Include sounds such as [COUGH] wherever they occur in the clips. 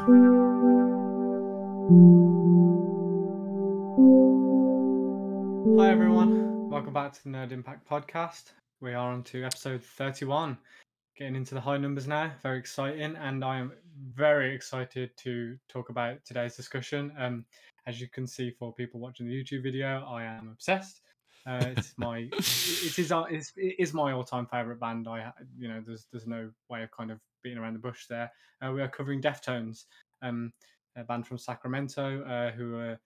Hi everyone, welcome back to the Nerd Impact podcast. We are on to episode 31, getting into the high numbers now. Very exciting, and I am very excited to talk about today's discussion. Um, as you can see, for people watching the YouTube video, I am obsessed. Uh, it's my [LAUGHS] it is it is my all time favorite band. I you know there's there's no way of kind of beating around the bush there. Uh, we are covering Deftones, um, a band from Sacramento uh, who are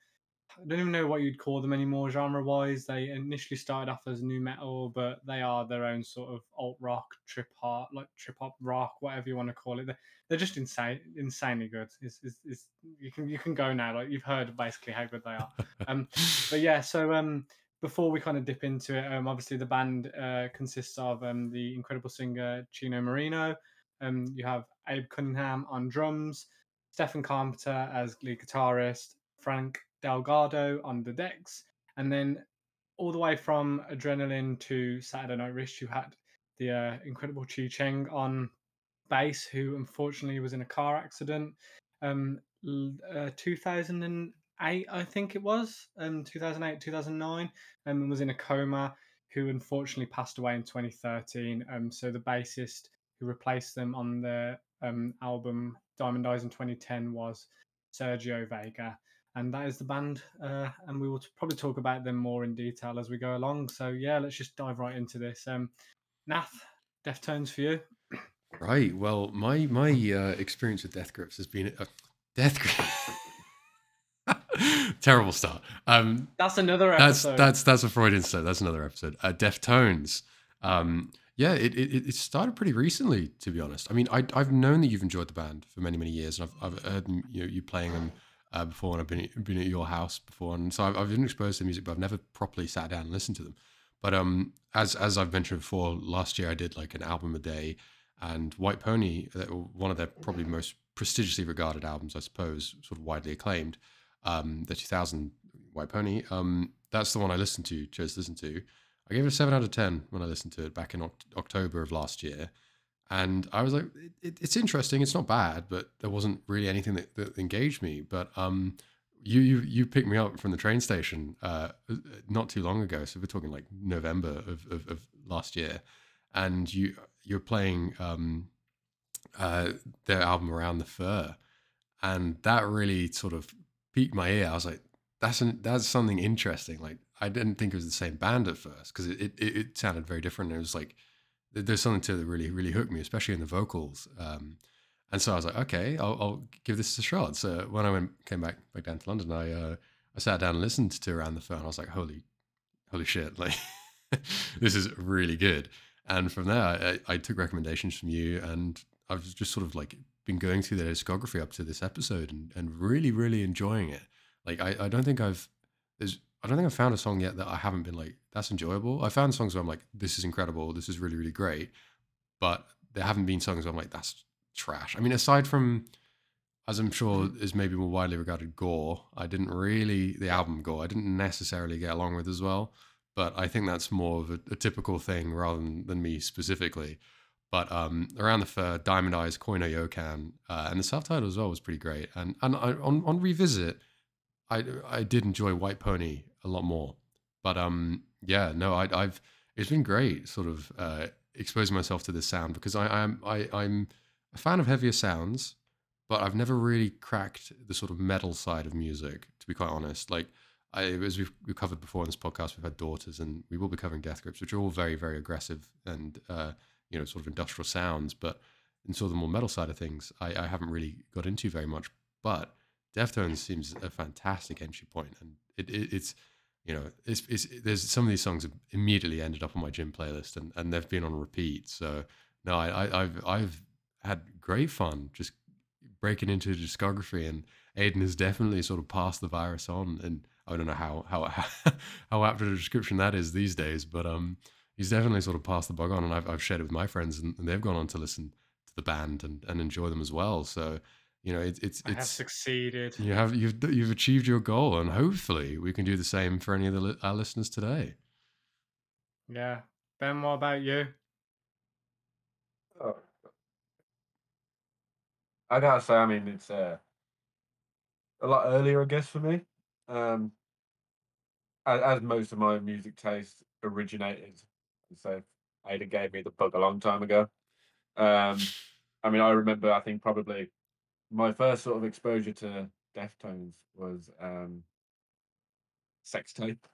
I don't even know what you'd call them anymore genre wise. They initially started off as nu metal, but they are their own sort of alt rock, trip hop, like trip hop rock, whatever you want to call it. They're, they're just insane, insanely good. It's, it's, it's, you can you can go now. Like you've heard basically how good they are. [LAUGHS] Um, but yeah, so um, before we kind of dip into it, um, obviously the band uh, consists of um, the incredible singer Chino Moreno. Um, you have Abe Cunningham on drums, Stephen Carpenter as lead guitarist, Frank Delgado on the decks, and then all the way from Adrenaline to Saturday Night Wrist, you had the uh, incredible Chi Cheng on bass, who unfortunately was in a car accident. Um, uh, 2008, I think it was, um, 2008, 2009, um, and was in a coma, who unfortunately passed away in 2013. Um, so the bassist who replaced them on the um, album Diamond Eyes in 2010 was Sergio Vega and that is the band. Uh, and we will probably talk about them more in detail as we go along. So yeah, let's just dive right into this. Um, Nath, Deftones for you. Right. Well, my my uh, experience with Death Grips has been uh, Death Grips. [LAUGHS] Terrible start. Um, that's another episode. That's that's that's a Freudian slip. That's another episode. Uh, Deftones. Um, yeah, it, it it started pretty recently, to be honest. I mean, I I've known that you've enjoyed the band for many many years, and I've I've heard you know, you playing them uh, before, and I've been been at your house before, and so I've, I've been exposed to the music, but I've never properly sat down and listened to them. But um, as as I've mentioned before, last year I did like an album a day, and White Pony, uh, one of their probably most prestigiously regarded albums, I suppose, sort of widely acclaimed, um, the 2000 White Pony. Um, that's the one I listened to, chose to listen to. I gave it a seven out of ten when I listened to it back in October of last year and I was like, it, it, it's interesting. It's not bad, but there wasn't really anything that, that engaged me. But um, you you you picked me up from the train station uh, not too long ago. So we're talking like November of, of, of last year, and you you're playing um, uh, their album Around the Fur, and that really sort of piqued my ear. I was like, that's an, that's something interesting. Like I didn't think it was the same band at first because it, it it sounded very different. It was like there's something to it that really really hooked me, especially in the vocals. Um, and so I was like, okay, I'll, I'll, give this a shot. So when I went came back back down to London, I uh, I sat down and listened to Around the phone. I was like, holy holy shit, [LAUGHS] like this is really good. And from there, I, I took recommendations from you, and I've just sort of like been going through their discography up to this episode and, and really really enjoying it. Like I, I don't think I've there's I don't think I've found a song yet that I haven't been like, that's enjoyable. I found songs where I'm like, this is incredible, this is really, really great. But there haven't been songs where I'm like, that's trash. I mean, aside from, as I'm sure is maybe more widely regarded, Gore, I didn't really, the album Gore, I didn't necessarily get along with as well. But I think that's more of a, a typical thing rather than, than me specifically. But um, around the fur, Diamond Eyes, Koi no Yokan, uh, and the self title as well was pretty great. And and I, on on revisit, I I did enjoy White Pony a lot more. But um, yeah, no, I, I've it's been great, sort of uh, exposing myself to this sound because I, I'm I, I'm a fan of heavier sounds, but I've never really cracked the sort of metal side of music. To be quite honest, like I, as we've, covered before in this podcast, we've had daughters, and we will be covering Death Grips, which are all very very aggressive and uh, you know sort of industrial sounds, but in sort of the more metal side of things, I, I haven't really got into very much. But Deftones seems a fantastic entry point, and it, it, it's you know, it's, it's, there's some of these songs immediately ended up on my gym playlist and, and they've been on repeat. So no, I, have I've had great fun just breaking into the discography and Aidan has definitely sort of passed the virus on. And I don't know how, how, [LAUGHS] how apt a description that is these days, but, um, he's definitely sort of passed the bug on and I've, I've shared it with my friends and, and they've gone on to listen to the band and, and enjoy them as well. So, you know it's it's, I have succeeded you have you've you've achieved your goal and hopefully we can do the same for any of the our listeners today yeah ben what about you oh. I gotta say, I mean, it's uh, a lot earlier, I guess, for me. Um, as, as most of my music taste originated, so Ada gave me the bug a long time ago. Um, I mean, I remember, I think probably my first sort of exposure to Deftones was um, Sex Tape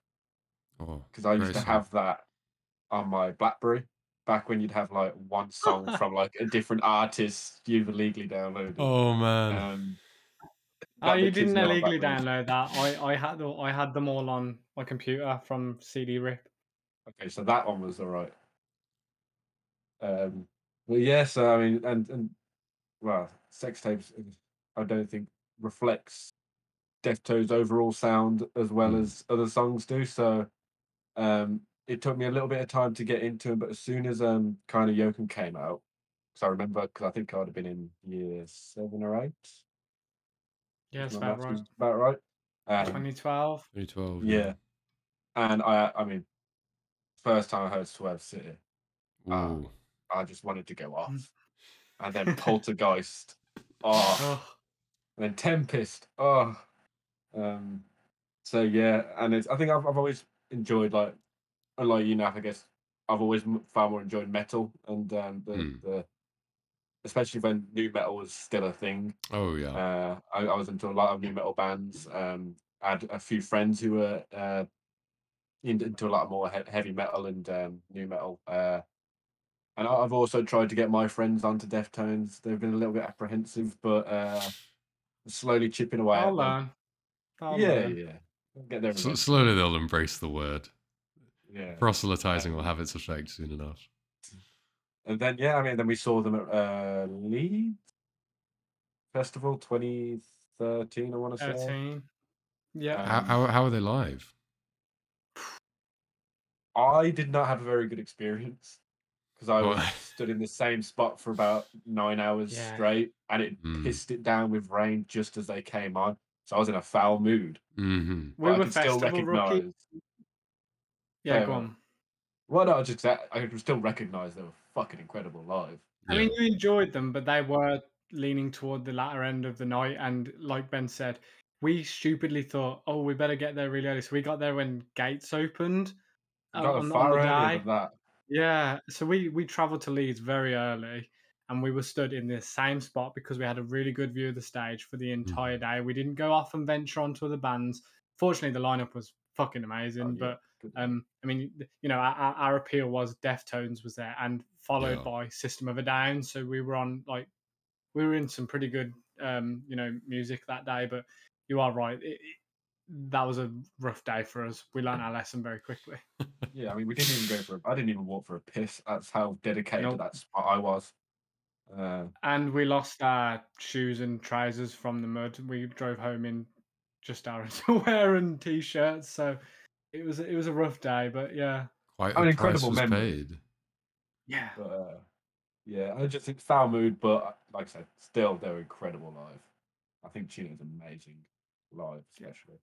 Oh, because I used to have that on my BlackBerry back when you'd have like one song [LAUGHS] from like a different artist you've illegally downloaded. Oh man. Um, Oh, you didn't illegally download that. I, I had the, I had them all on my computer from CD rip. Okay, so that one was all right. Um, well, yeah. So I mean, and and well, sex tapes. I don't think reflects Deftones' overall sound as well Mm. as other songs do. So, um, it took me a little bit of time to get into them, but as soon as um, Koi no Yokan came out, because I remember, because I think I'd have been in year seven or eight. Yeah, if it's my about right. was about right. Um, 2012. 2012. yeah, and I, I mean, first time I heard Swerve City. Ooh. I just wanted to go off. Mm. And then [LAUGHS] Poltergeist. Oh, Oh, and then Tempest. Oh. Um so yeah, and it's I think I've I've always enjoyed like unlike you now, I guess I've always far more enjoyed metal and um the, Mm. the especially when nu metal was still a thing. Oh yeah. Uh I, I was into a lot of nu metal bands. Um I had a few friends who were uh into a lot more he- heavy metal and um, nu metal. Uh, and I- I've also tried to get my friends onto Deftones. They've been a little bit apprehensive, but uh, slowly chipping away I'll at learn. I'll Yeah, learn. yeah. Get there S- slowly they'll embrace the word. Yeah. Proselytizing will Um, have its effect soon enough. And then yeah, I mean, then we saw them at uh, Leeds Festival 2013. I want to say. 13. Yeah. How, Um, how how are they live? I did not have a very good experience because I was stood in the same spot for about nine hours Yeah. straight, and it Mm. pissed it down with rain just as they came on. So I was in a foul mood. hmm we I were could still festival rookie. recognise. Yeah, Fair go on. Well, no, just that I could still recognise they were fucking incredible live. I mean, you enjoyed them, but they were leaning toward the latter end of the night. And like Ben said, we stupidly thought, oh, we better get there really early. So we got there when gates opened I uh, got on, far on the earlier day. Yeah, so we we travelled to Leeds very early, and we were stood in the same spot because we had a really good view of the stage for the entire Mm-hmm. day. We didn't go off and venture onto other bands. Fortunately, the lineup was fucking amazing. Oh, yeah. But um, I mean, you know, our, our appeal was Deftones was there, and followed Yeah. by System of a Down. So we were on like we were in some pretty good um, you know, music that day. But you are right. It, that was a rough day for us. We learned our lesson very quickly. [LAUGHS] Yeah, I mean, we didn't even go for. A, I didn't even walk for a piss. That's how dedicated Nope. that spot I was. Uh, And we lost our shoes and trousers from the mud. We drove home in just our [LAUGHS] underwear and t-shirts, so it was it was a rough day. But yeah, Quite An incredible was memory. paid. yeah, but uh, yeah, I just think foul mood, but like I said, still they're incredible live. I think Chino's amazing live, especially.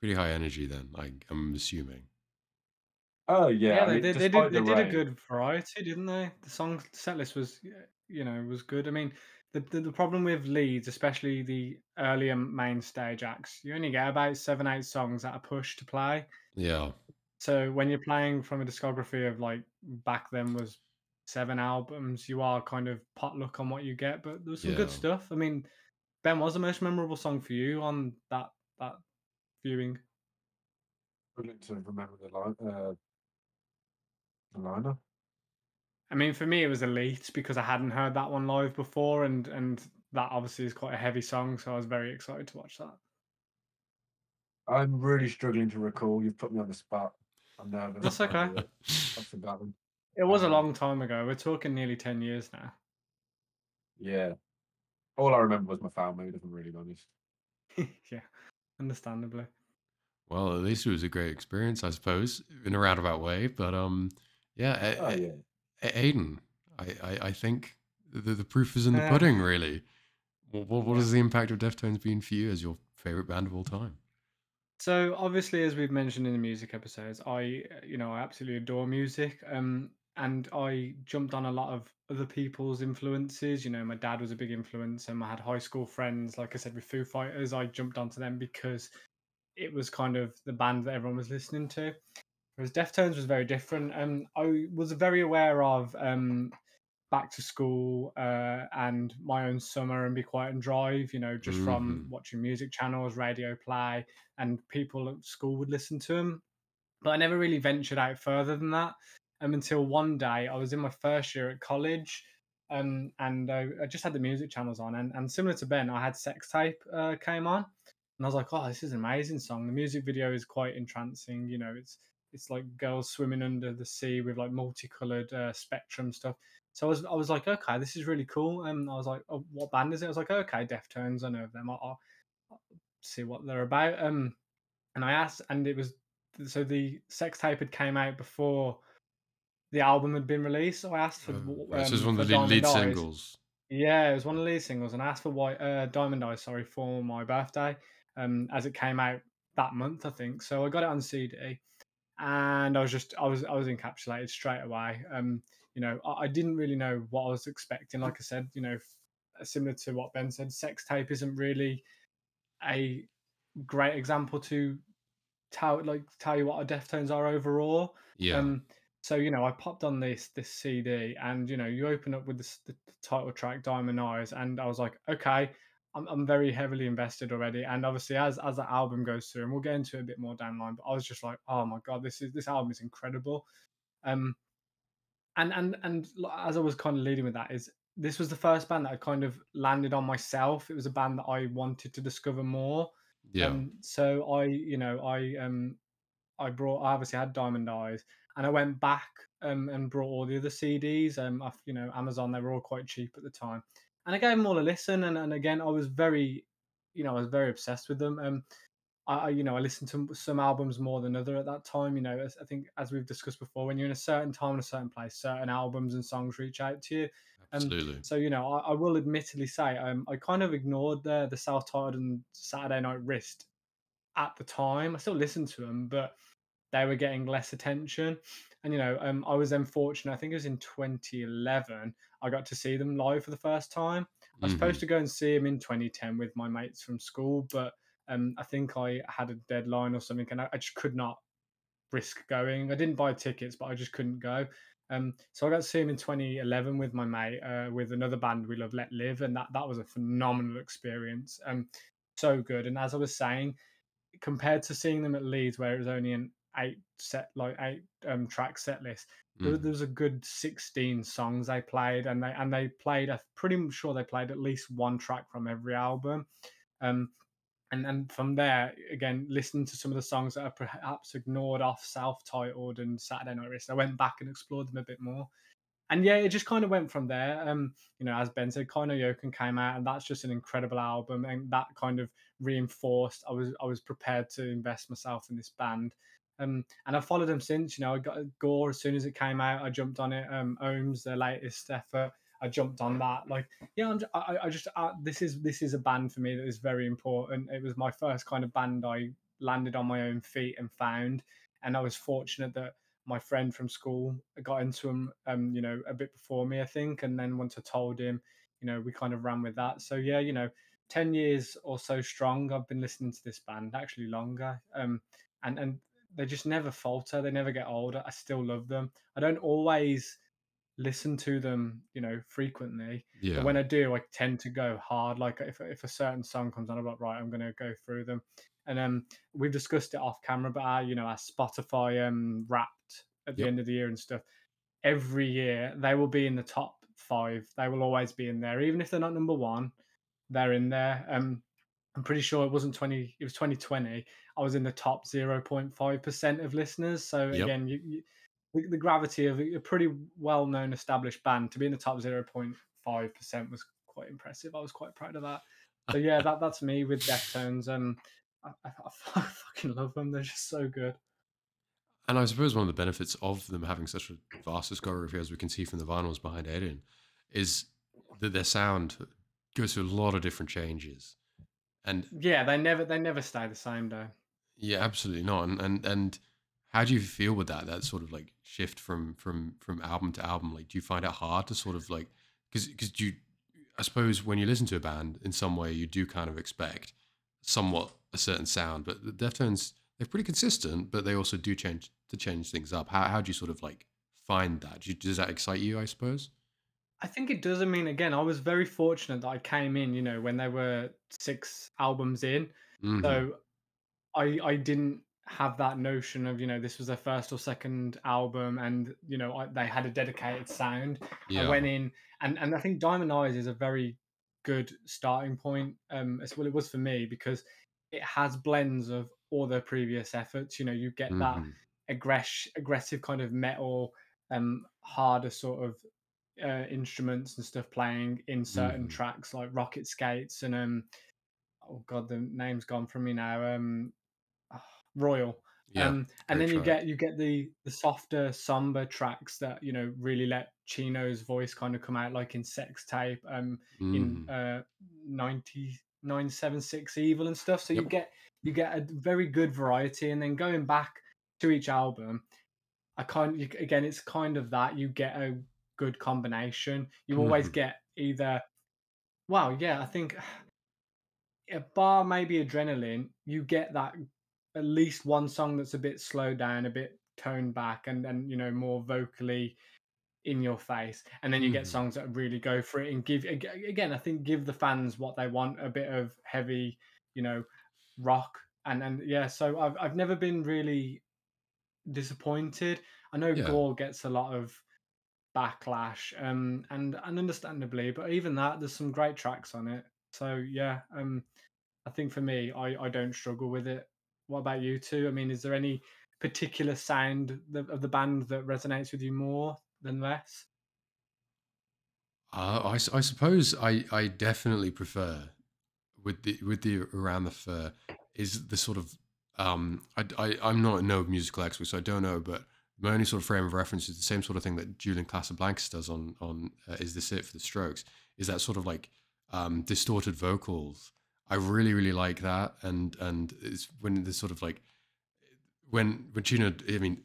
Pretty high energy then. I, I'm assuming. Oh yeah, yeah. I they mean, did they despite did they the did a good variety, didn't they? The song set list was you know was good. I mean, the, the the problem with Leeds, especially the earlier main stage acts, you only get about seven eight songs at a push to play. Yeah. So when you're playing from a discography of like back then was seven albums, you are kind of potluck on what you get. But there was some good stuff. I mean, Ben, what was the most memorable song for you on that that viewing? Struggling to remember the line. Uh, the liner. I mean, for me, it was Elite because I hadn't heard that one live before, and and that obviously is quite a heavy song, so I was very excited to watch that. I'm really struggling to recall. You've put me on the spot. I'm nervous. That's okay. I've [LAUGHS] forgotten. It was a Um, long time ago. We're talking nearly ten years now. Yeah. All I remember was my foul mood, if I'm really honest. [LAUGHS] yeah, understandably. Well, at least it was a great experience, I suppose, in a roundabout way. But um, yeah, Oh yeah. Aidan, I, I, I think the, the proof is in the Uh. pudding, [LAUGHS] really. What, what, what has the impact of Deftones been for you as your favorite band of all time? So obviously, as we've mentioned in the music episodes, I you know I absolutely adore music. Um, and I jumped on a lot of other people's influences. You know, my dad was a big influence, and I had high school friends. Like I said, with Foo Fighters, I jumped onto them because it was kind of the band that everyone was listening to. Whereas Deftones was very different. And I was very aware of um, back to school uh, and my own summer and be quiet and drive. You know, just from Mhm. watching music channels, radio play, and people at school would listen to them. But I never really ventured out further than that. Um, until one day I was in my first year at college. Um, and I, I just had the music channels on, and, and similar to Ben, I had Sex Tape uh, came on, and I was like, "Oh, this is an amazing song." The music video is quite entrancing. You know, it's it's like girls swimming under the sea with like multicolored uh, spectrum stuff. So I was I was like, "Okay, this is really cool." And I was like, oh, "What band is it?" I was like, "Okay, Deftones. I know of them. I'll, I'll I'll see what they're about." Um, and I asked, and it was so the sex tape had came out before the album had been released. So I asked for Oh, w- right, so it's um one of the lead, lead singles. Yeah, it was one of the lead singles, and I asked for White uh, Diamond Eyes, sorry, for my birthday, um, as it came out that month, I think. So I got it on CD, and I was just I was I was encapsulated straight away. Um, you know, I, I didn't really know what I was expecting. Like I said, you know, similar to what Ben said, sex tape isn't really a great example to tell like tell you what our Deftones are overall. Yeah. Um, so you know, I popped on this this CD, and you know, you open up with this, the title track "Diamond Eyes," and I was like, okay, I'm I'm very heavily invested already. And obviously, as as the album goes through, and we'll get into it a bit more down the line, but I was just like, oh my god, this is this album is incredible. Um, and and and as I was kind of leading with that is this was the first band that I kind of landed on myself. It was a band that I wanted to discover more. Yeah. Um, so I, you know, I um I brought I obviously had Diamond Eyes, and I went back um, and brought all the other CDs. Um, off you know Amazon, they were all quite cheap at the time, and I gave them all a listen. And, and again, I was very, you know, I was very obsessed with them. Um, I, you know I listened to some albums more than other at that time. You know, I think as we've discussed before, when you're in a certain time in a certain place, certain albums and songs reach out to you. Um, Absolutely. so you know, I, I will admittedly say, um, I kind of ignored the the self-titled and Saturday Night Wrist at the time. I still listened to them, but they were getting less attention. And you know, um, I was then fortunate. I think it was in 2011. I got to see them live for the first time. I was supposed to go and see them in 2010 with my mates from school, but um, I think I had a deadline or something, and I, I just could not risk going. I didn't buy tickets, but I just couldn't go. Um, so I got to see him in 2011 with my mate, uh, with another band we love, Let Live, and that that was a phenomenal experience. Um, so good. And as I was saying, compared to seeing them at Leeds, where it was only an eight set, like eight um, track set list, there, Mhm. there was a good 16 songs they played, and they and they played. I'm pretty sure they played at least one track from every album. Um, and and from there again listening to some of the songs that are perhaps ignored off self-titled and saturday night wrist i went back and explored them a bit more and yeah it just kind of went from there um you know as ben said Koi no Yokan came out and that's just an incredible album and that kind of reinforced i was i was prepared to invest myself in this band um and i followed them since you know i got gore as soon as it came out. I jumped on it um ohms their latest effort. I jumped on that. Like yeah I'm, j- I, I just this is this is a band for me that is very important. It was my first kind of band i landed on my own feet and found. And i was fortunate that my friend from school got into them um you know a bit before me i think. And then once i told him you know we kind of ran with that. So yeah you know 10 years or so strong i've been listening to this band actually longer. Um and and they just never falter they never get older i still love them i don't always listen to them, you know, frequently. Yeah. But when I do, I tend to go hard. Like if if a certain song comes on, I'm like, right, I'm gonna go through them. And um, we've discussed it off camera, but our, you know, our Spotify um wrapped at the Yep. end of the year and stuff. Every year they will be in the top five. They will always be in there, even if they're not number one. They're in there. Um, I'm pretty sure it wasn't 20. It was 2020. I was in the top 0.5 percent of listeners. So Yep. again, you, you the, the gravity of a, a pretty well-known established band to be in the top 0.5 percent was quite impressive. I was quite proud of that. So [LAUGHS] yeah, that that's me with Deftones. Um, I, I, [LAUGHS] I fucking love them. They're just so good. And I suppose one of the benefits of them having such a vast discography, as we can see from the vinyls behind Aidan, is that their sound goes through a lot of different changes. And Yeah, they never they never stay the same though. yeah, absolutely not. And and, and how do you feel with that? That sort of like shift from from from album to album. Like, do you find it hard to sort of like because because you I suppose when you listen to a band in some way, you do kind of expect somewhat a certain sound, but the Deftones they're pretty consistent, but they also do change to change things up. How how do you sort of like find that? Do you, does that excite you? I suppose. I think it does. I mean, again, I was very fortunate that I came in, you know, when they were six albums in. hmm So I I didn't have that notion of, you know, this was their first or second album and, you know, I, they had a dedicated sound. I went in and and I think Diamond Eyes is a very good starting point. Um as well it was for me because it has blends of all their previous efforts. You know, you get that hmm aggress aggressive kind of metal, um harder sort of uh, instruments and stuff playing in certain hmm tracks like Rocket Skates and um oh god the name's gone from me now um ah, Royal. Yeah. um and then you get you get the the softer somber tracks that you know really let Chino's voice kind of come out like in Sex Tape um in hmm uh 99776 Evil and stuff. So you get you get a very good variety and then going back to each album I kind again, it's kind of that you get a good combination. You always hmm get either wow, yeah, I think [SIGHS] a bar maybe adrenaline, you get that at least one song that's a bit slowed down, a bit toned back, and and you know more vocally in your face, and then you get hmm songs that really go for it and give again. I think give the fans what they want, a bit of heavy, you know, rock, and and yeah. So I've I've never been really disappointed. I know Yeah. Gore gets a lot of backlash, um, and and understandably, but even that, there's some great tracks on it. So yeah, um, I think for me, I I don't struggle with it. What about you two? I mean, is there any particular sound of the band that resonates with you more than less? Uh, I, I suppose I, I definitely prefer with the with the around the fur is the sort of um I, I I'm not a no musical expert so I don't know but my only sort of frame of reference is the same sort of thing that Julian Casablancas does on on uh, is this it for the Strokes is that sort of like um distorted vocals I really really like that and and it's when the sort of like when when Chino, I mean,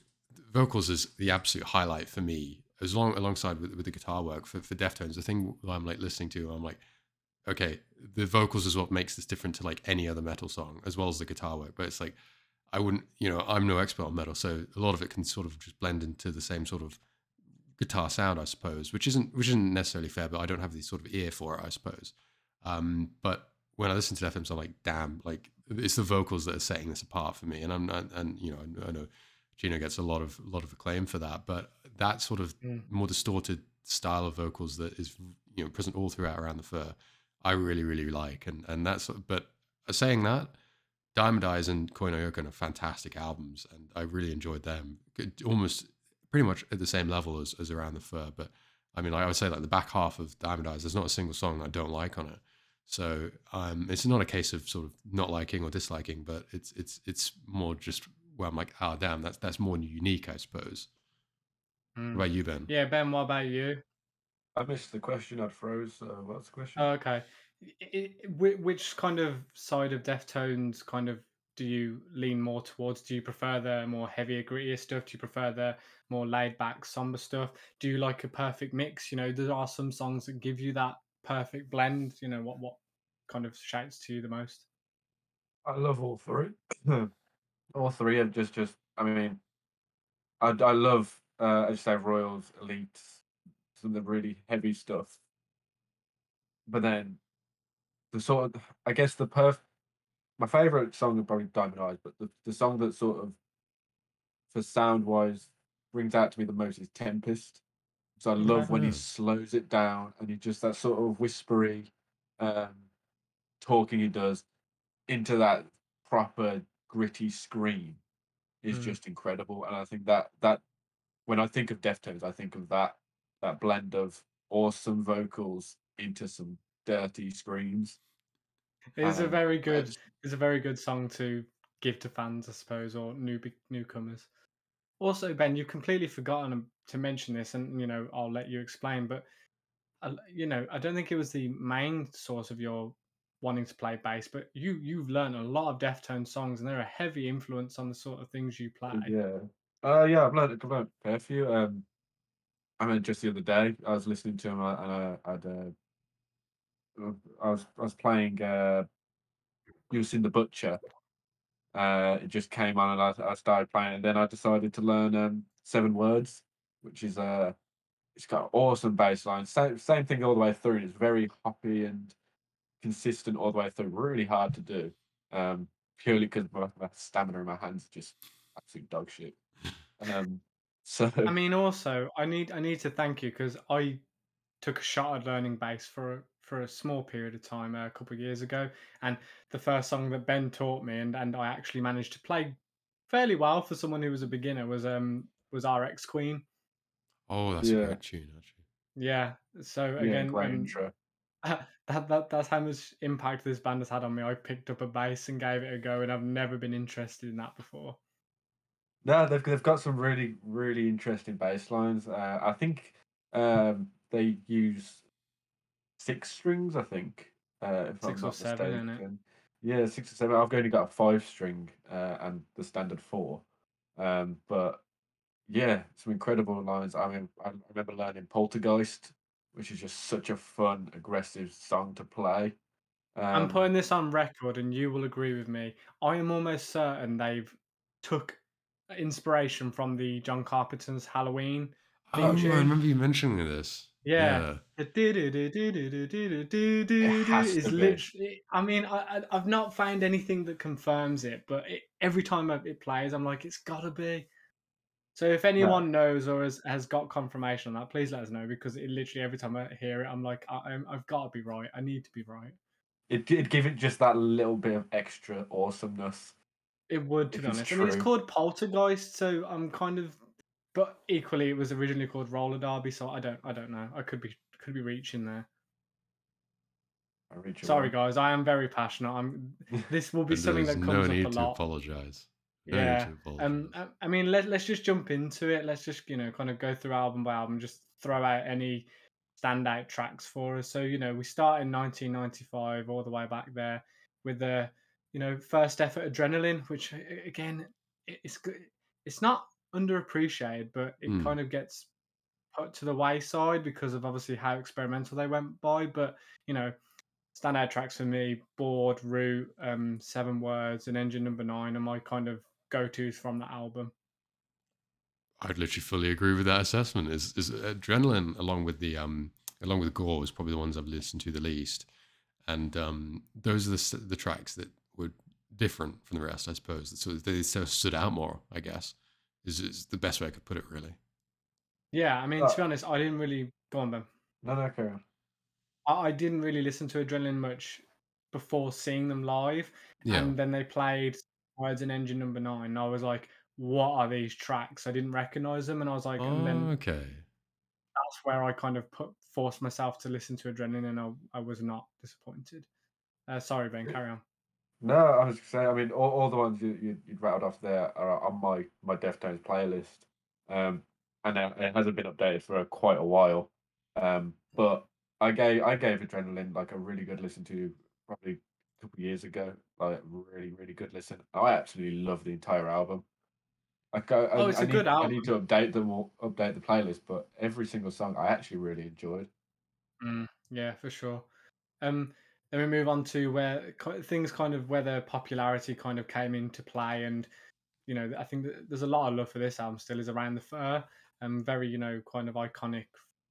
vocals is the absolute highlight for me, as long alongside with, with the guitar work for, for Deftones. The thing I'm like listening to, I'm like, okay, the vocals is what makes this different to like any other metal song, as well as the guitar work. But it's like I wouldn't, you know, I'm no expert on metal, so a lot of it can sort of just blend into the same sort of guitar sound, I suppose, which isn't which isn't necessarily fair, but I don't have the sort of ear for it, I suppose. Um, but when I listen to Deftones, I'm like, damn, like it's the vocals that are setting this apart for me, and I'm not, and you know, I know Chino gets a lot of a lot of acclaim for that, but that sort of Mm. more distorted style of vocals that is you know present all throughout around the fur, I really really like, and and that's but saying that. Diamond Eyes and Koi no Yokan are fantastic albums, and I really enjoyed them. Almost pretty much at the same level as, as Around the Fur. But I mean, like I would say, like the back half of Diamond Eyes, there's not a single song I don't like on it. So um, it's not a case of sort of not liking or disliking, but it's it's it's more just where I'm like, ah, damn, that's that's more unique, I suppose. What Mm. about you, Ben? Yeah, Ben, what about you? I missed the question. I'd froze. Uh, what's the question? Oh, okay. I- I- which kind of side of Deftones kind of do you lean more towards? Do you prefer the more heavier, grittier stuff? Do you prefer the more laid back, somber stuff? Do you like a perfect mix? You know, there are some songs that give you that perfect blend. You know, what what kind of shouts to you the most? I love all three. [CLEARS THROAT] all three are just just. I mean, I I love uh, I just say, Royals, Elites, some of the really heavy stuff. But then the sort of, I guess the perf. My favorite song is probably Diamond Eyes, but the the song that sort of for sound wise brings out to me the most is Tempest. So I love when he slows it down and he just that sort of whispery um, talking he does into that proper gritty scream is Mm. just incredible. And I think that that when I think of Deftones, I think of that that blend of awesome vocals into some dirty screams. It is a Um, very good, just it's a very good song to give to fans, I suppose, or new newcomers. Also, Ben, you've completely forgotten um, to mention this, and you know I'll let you explain. But uh, you know, I don't think it was the main source of your wanting to play bass, but you you've learned a lot of Deftone songs, and they're a heavy influence on the sort of things you play. Yeah. Uh, yeah, I've learned, I've learned a fair few. Um, I mean, just the other day, I was listening to him, uh, and I, I'd, uh, I was, I was playing uh, Using the Butcher. Uh, it just came on, and I, I started playing, and then I decided to learn um, Seven Words, which is uh, it's got awesome bass line. Same, same thing all the way through. It's very hoppy and consistent all the way through. Really hard to do. Um, purely because my, my stamina in my hands are just absolute dog shit. Um, [LAUGHS] so I mean, also, I need I need to thank you because I took a shot at learning bass for for a small period of time uh, a couple of years ago, and the first song that Ben taught me, and and I actually managed to play fairly well for someone who was a beginner was um was RX Queen. Oh, that's a great tune, actually. Yeah. So yeah, again, great um, intro. [LAUGHS] that, that that's how much impact this band has had on me. I picked up a bass and gave it a go, and I've never been interested in that before. No, they've they've got some really really interesting bass lines. Uh, I think um, they use six strings. I think uh, if Six I'm or not seven, innit? mistaken. Yeah, six or seven. I've only got a five string uh, and the standard four. Um, but yeah, some incredible lines. I mean, I remember learning Poltergeist, which is just such a fun, aggressive song to play. I'm Um, putting this on record, and you will agree with me. I am almost certain they've took inspiration from the John Carpenter's Halloween theme Oh, I remember you mentioning this. Yeah. Yeah. Is literally. I mean, I, I've not found anything that confirms it, but it, every time it plays, I'm like, it's gotta be. So if anyone knows or has, has got confirmation on that, please let us know because it literally every time I hear it, I'm like, I, I've got to be right. I need to be right. it did give it just that little bit of extra awesomeness. It would, to be honest. I mean, it's called Poltergeist, so I'm kind of. But equally, it was originally called Roller Derby, so I don't, I don't know. I could be, could be reaching there. I Sorry, wrong. guys. I am very passionate. I'm. [LAUGHS] This will be something there's that no comes need up a to lot. apologize. No Yeah. need to apologize. Um. I, I mean, let let's just jump into it. Let's just you know kind of go through album by album. Just throw out any standout tracks for us. So you know we start in 1995 all the way back there with the you know first effort adrenaline, which again it's good. It's not underappreciated, but it Mm. kind of gets put to the wayside because of obviously how experimental they went by. But you know, standout tracks for me: "Bored," "Root," um, Seven Words, and "Engine Number Nine are my kind of go-tos from that album. I'd literally fully agree with that assessment. Is is adrenaline along with the um along with gore is probably the ones I've listened to the least, and um those are the the tracks that were different from the rest, I suppose. So they so stood out more, I guess. Is is the best way I could put it, really. Yeah, I mean, Uh, to be honest, I didn't really go on them. No, no, carry on. I, I didn't really listen to Adrenaline much before seeing them live, Yeah. and then they played Words and Engine Number Nine. And I was like, "What are these tracks?" I didn't recognize them, and I was like, and then Oh, okay. that's where I kind of put forced myself to listen to Adrenaline, and I, I was not disappointed. Uh, sorry, Ben, carry on. No, I was saying. I mean, all, all the ones you, you you rattled off there are on my my Deftones playlist, um, and it it hasn't been updated for quite a while. Um, but I gave I gave Adrenaline like a really good listen to probably a couple of years ago. Like really really good listen. I absolutely love the entire album. I go. I, Oh, it's I a need, good I need to update them or update the playlist, but every single song I actually really enjoyed. Mm, yeah, for sure. Um, then we move on to where things kind of where their popularity kind of came into play, and you know, I think that there's a lot of love for this album still is around the fur, and very you know kind of iconic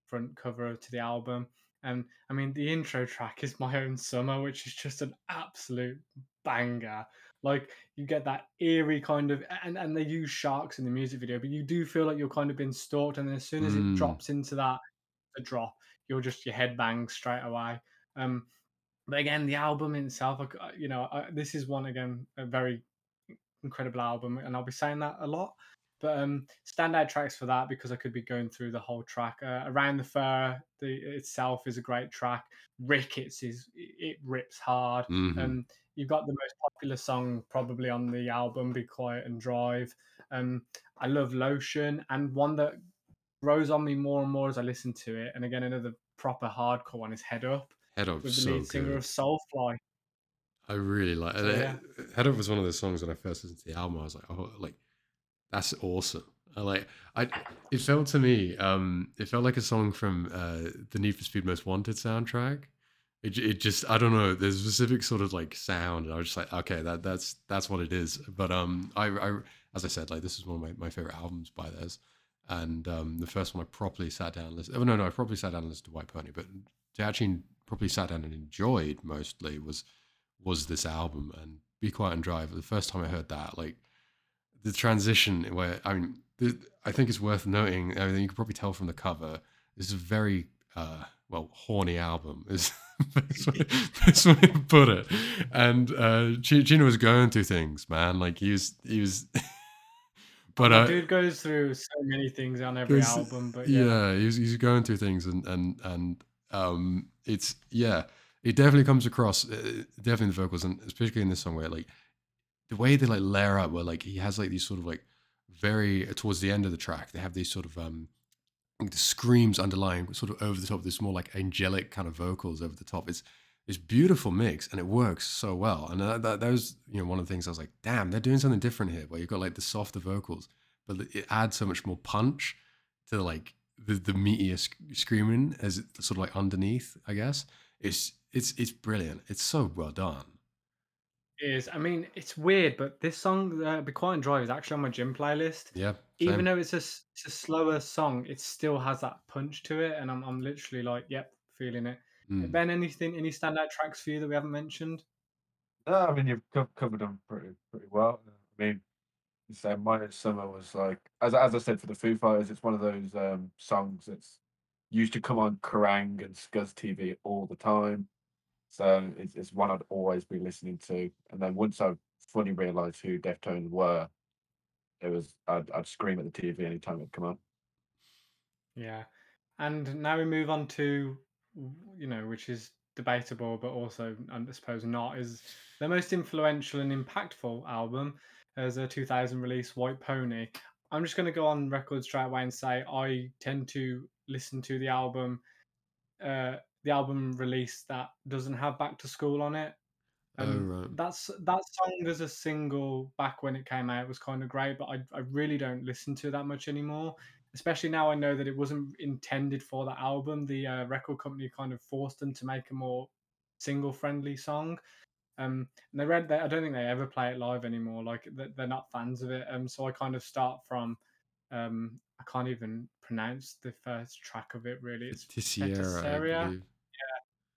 front cover to the album. And I mean, the intro track is "My Own Summer," which is just an absolute banger. Like you get that eerie kind of, and and they use sharks in the music video, but you do feel like you're kind of being stalked, and then as soon as it Mm. drops into that the drop, you're just your head bangs straight away. Um, but again, the album itself, I- you know, I, this is one again a very incredible album, and I'll be saying that a lot. But um, standout tracks for that because I could be going through the whole track. Uh, Around the Fur the, itself is a great track. Rickets is it rips hard. Mhm. Um, you've got the most popular song probably on the album, "Be Quiet and Drive." Um, I love Lotion, and one that grows on me more and more as I listen to it. And again, another proper hardcore one is Head Up Head up, with the so lead singer good. of Soulfly. I really like. So, yeah. Head Up was one of those songs when I first listened to the album. I was like, oh, like that's awesome. I like. I. It felt to me. Um, it felt like a song from uh, the Need for Speed Most Wanted soundtrack. It, it just I don't know. There's a specific sort of like sound, and I was just like, okay, that that's that's what it is. But um, I, I as I said, like this is one of my, my favorite albums by theirs, and um, the first one I properly sat down and listened. Oh no, no, I properly sat down and listened to White Pony, but to actually properly sat down and enjoyed mostly was was this album and Be Quiet and Drive. The first time I heard that, like the transition where I mean, the, I think it's worth noting. I mean, you can probably tell from the cover. This is a very uh, well horny album. Is best way, best way to put it. And uh, G- Chino was going through things, man. Like he was, he was. [LAUGHS] but uh, dude goes through so many things on every album, but yeah, yeah, he's he's going through things, and and and um, it's yeah, it definitely comes across, uh, definitely the vocals, and especially in this song where like the way they like layer up, where like he has like these sort of like very towards the end of the track, they have these sort of um the screams underlying sort of over the top, of this more like angelic kind of vocals over the top. It's it's beautiful mix and it works so well. And that, that, that was you know one of the things I was like, damn, they're doing something different here, where you've got like the softer vocals, but it adds so much more punch to like the the meatier sc- screaming as it sort of like underneath. I guess it's it's it's brilliant. It's so well done. it is. I mean, it's weird, but this song, uh, "Be Quiet and Drive," is actually on my gym playlist. Yeah, Even though it's a s- it's a slower song, it still has that punch to it, and I'm I'm literally like, yep, feeling it. Mm. Ben, anything, any standout tracks for you that we haven't mentioned? No, I mean you've co- covered them pretty pretty well. I mean, say "My Own Summer" was like, as as I said for the Foo Fighters, it's one of those um, songs that's used to come on Kerrang and Scuzz TV all the time. So it's, it's one I'd always be listening to. And then once I fully realised who Deftones were, it was I'd, I'd scream at the TV anytime it'd come on. Yeah. And now we move on to, you know, which is debatable, but also, I suppose, not, is the most influential and impactful album as a 2000 release, White Pony. I'm just going to go on record straight away and say I tend to listen to the album, uh, the album release that doesn't have Back to School on it. Oh, right. That's that song as a single back when it came out was kind of great, but I, I really don't listen to that much anymore especially now I know that it wasn't intended for that album. The uh, record company kind of forced them to make a more single friendly song. Um, and they read that I don't think they ever play it live anymore. Like they're not fans of it. Um, so I kind of start from um, I can't even pronounce the first track of it really. It's Feiticeira? believe.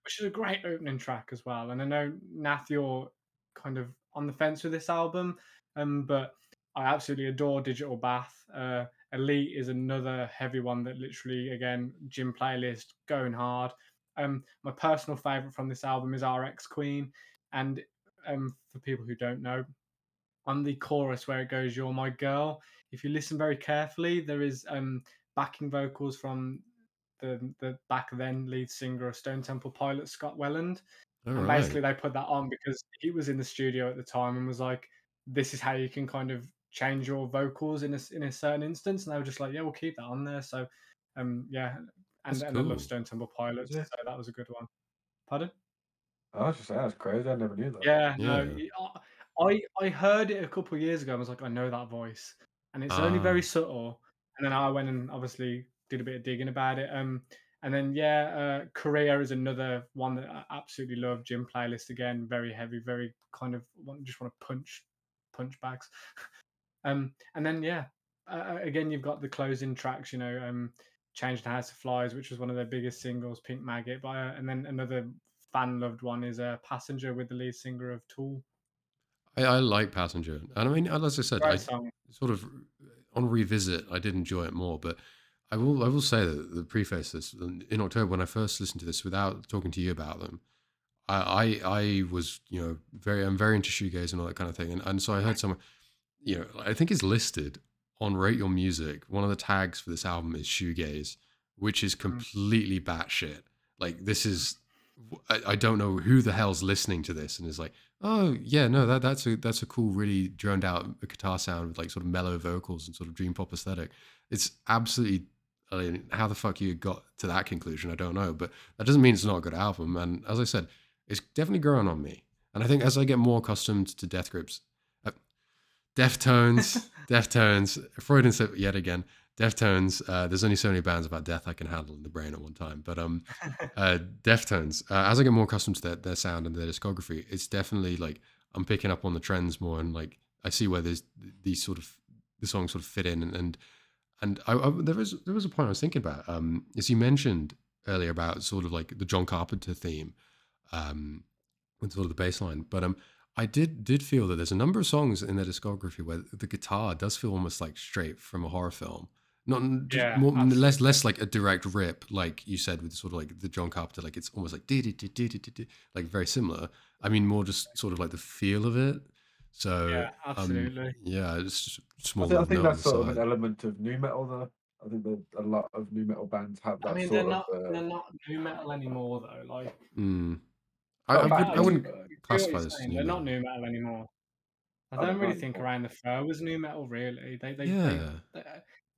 which is a great opening track as well. And I know Nath, you're kind of on the fence with this album, um, but I absolutely adore Digital Bath. Uh, Elite is another heavy one that literally, again, gym playlist going hard. Um, my personal favorite from this album is RX Queen, and um, for people who don't know, on the chorus where it goes "You're my girl," if you listen very carefully, there is um, backing vocals from the the back then lead singer of Stone Temple Pilots, Scott Weiland. All And right. basically, they put that on because he was in the studio at the time and was like, "This is how you can kind of change your vocals in a in a certain instance." And they were just like, "Yeah, we'll keep that on there." So, um, yeah, and That's and I love Stone Temple Pilots, Yeah. so that was a good one. Pardon? I was just saying, that's crazy. I never knew that. Yeah, no, Yeah. y- I I heard it a couple of years ago. and I was like, I know that voice, and it's only Ah. very subtle. And then I went and obviously did a bit of digging about it. Um, and then yeah, uh, Korea is another one that I absolutely love. Gym playlist again, very heavy, very kind of want, just want to punch punch bags. [LAUGHS] um, and then yeah, uh, again you've got the closing tracks. You know, um, Change the House of Flies, which was one of their biggest singles, Pink Maggot. But uh, and then another fan loved one is a uh, Passenger with the lead singer of Tool. I, I like Passenger, and I mean, uh, as I said, I song. sort of uh, on revisit, I did enjoy it more. But I will, I will say that the preface this um, in October when I first listened to this without talking to you about them, I, I, I was, you know, very, I'm very into shoegaze and all that kind of thing, and and so I heard someone, you know, I think it's listed on Rate Your Music. One of the tags for this album is shoegaze, which is mm. completely batshit. Like this is, I, I don't know who the hell's listening to this and is like, oh yeah, no, that that's a that's a cool, really droned out guitar sound with like sort of mellow vocals and sort of dream pop aesthetic. It's absolutely. I mean, how the fuck you got to that conclusion, I don't know, but that doesn't mean it's not a good album. And as I said, it's definitely growing on me. And I think as I get more accustomed to Death Grips, uh, Deftones, [LAUGHS] Deftones, Freudian slip yet again. Deftones. Uh, there's only so many bands about death I can handle in the brain at one time. But um, [LAUGHS] uh, Deftones. Uh, as I get more accustomed to their, their sound and their discography, it's definitely like I'm picking up on the trends more, and like I see where there's these sort of the songs sort of fit in, and and, and I, I, there was there was a point I was thinking about. Um, as you mentioned earlier about sort of like the John Carpenter theme, um, with sort of the bass line, but um. I did did feel that there's a number of songs in their discography where the guitar does feel almost like straight from a horror film not Yeah, more, less less like a direct rip like you said with sort of like the John Carpenter like it's almost like like very similar I mean more just sort of like the feel of it so Yeah, um absolutely. yeah it's just a I small think, I think that's the sort of an element of nu metal, though. I think that a lot of nu metal bands have that. I that mean, they're not of. Uh, they're not nu metal anymore though. Like, mm. I, I, would, I I bad. wouldn't do agree what classify this as new They're not metal nu metal anymore. I I don't don't really think. Around the Fur was nu metal. Really, they they they yeah they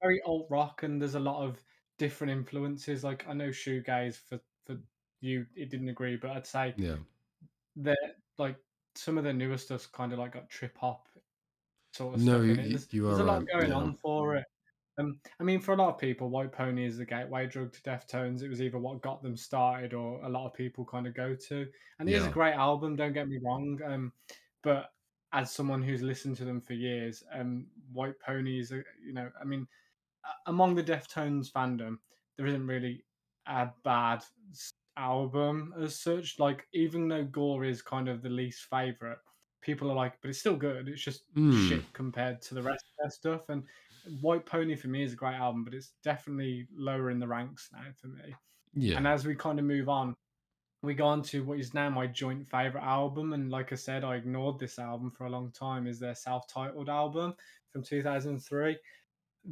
very alt rock, and there's a lot of different influences. Like I know shoegaze for for you, it didn't agree, but I'd say yeah that like some of the newer stuff's kind of like got trip hop sort of no stuff you, in it. you There's you there's a lot right going yeah on for it. Um, I mean, for a lot of people, White Pony is the gateway drug to Deftones. It was either what got them started, or a lot of people kind of go to. And it is a great album. Don't get me wrong. Um, but as someone who's listened to them for years, um, White Pony is, a, you know, I mean, among the Deftones fandom, there isn't really a bad album as such. Like, even though Gore is kind of the least favorite, people are like, but it's still good. It's just mm. shit compared to the rest of their stuff. And White Pony for me is a great album, but it's definitely lower in the ranks now for me. yeah And as we kind of move on, we go on to what is now my joint favorite album. And like I said, I ignored this album for a long time. Is their self-titled album from 2003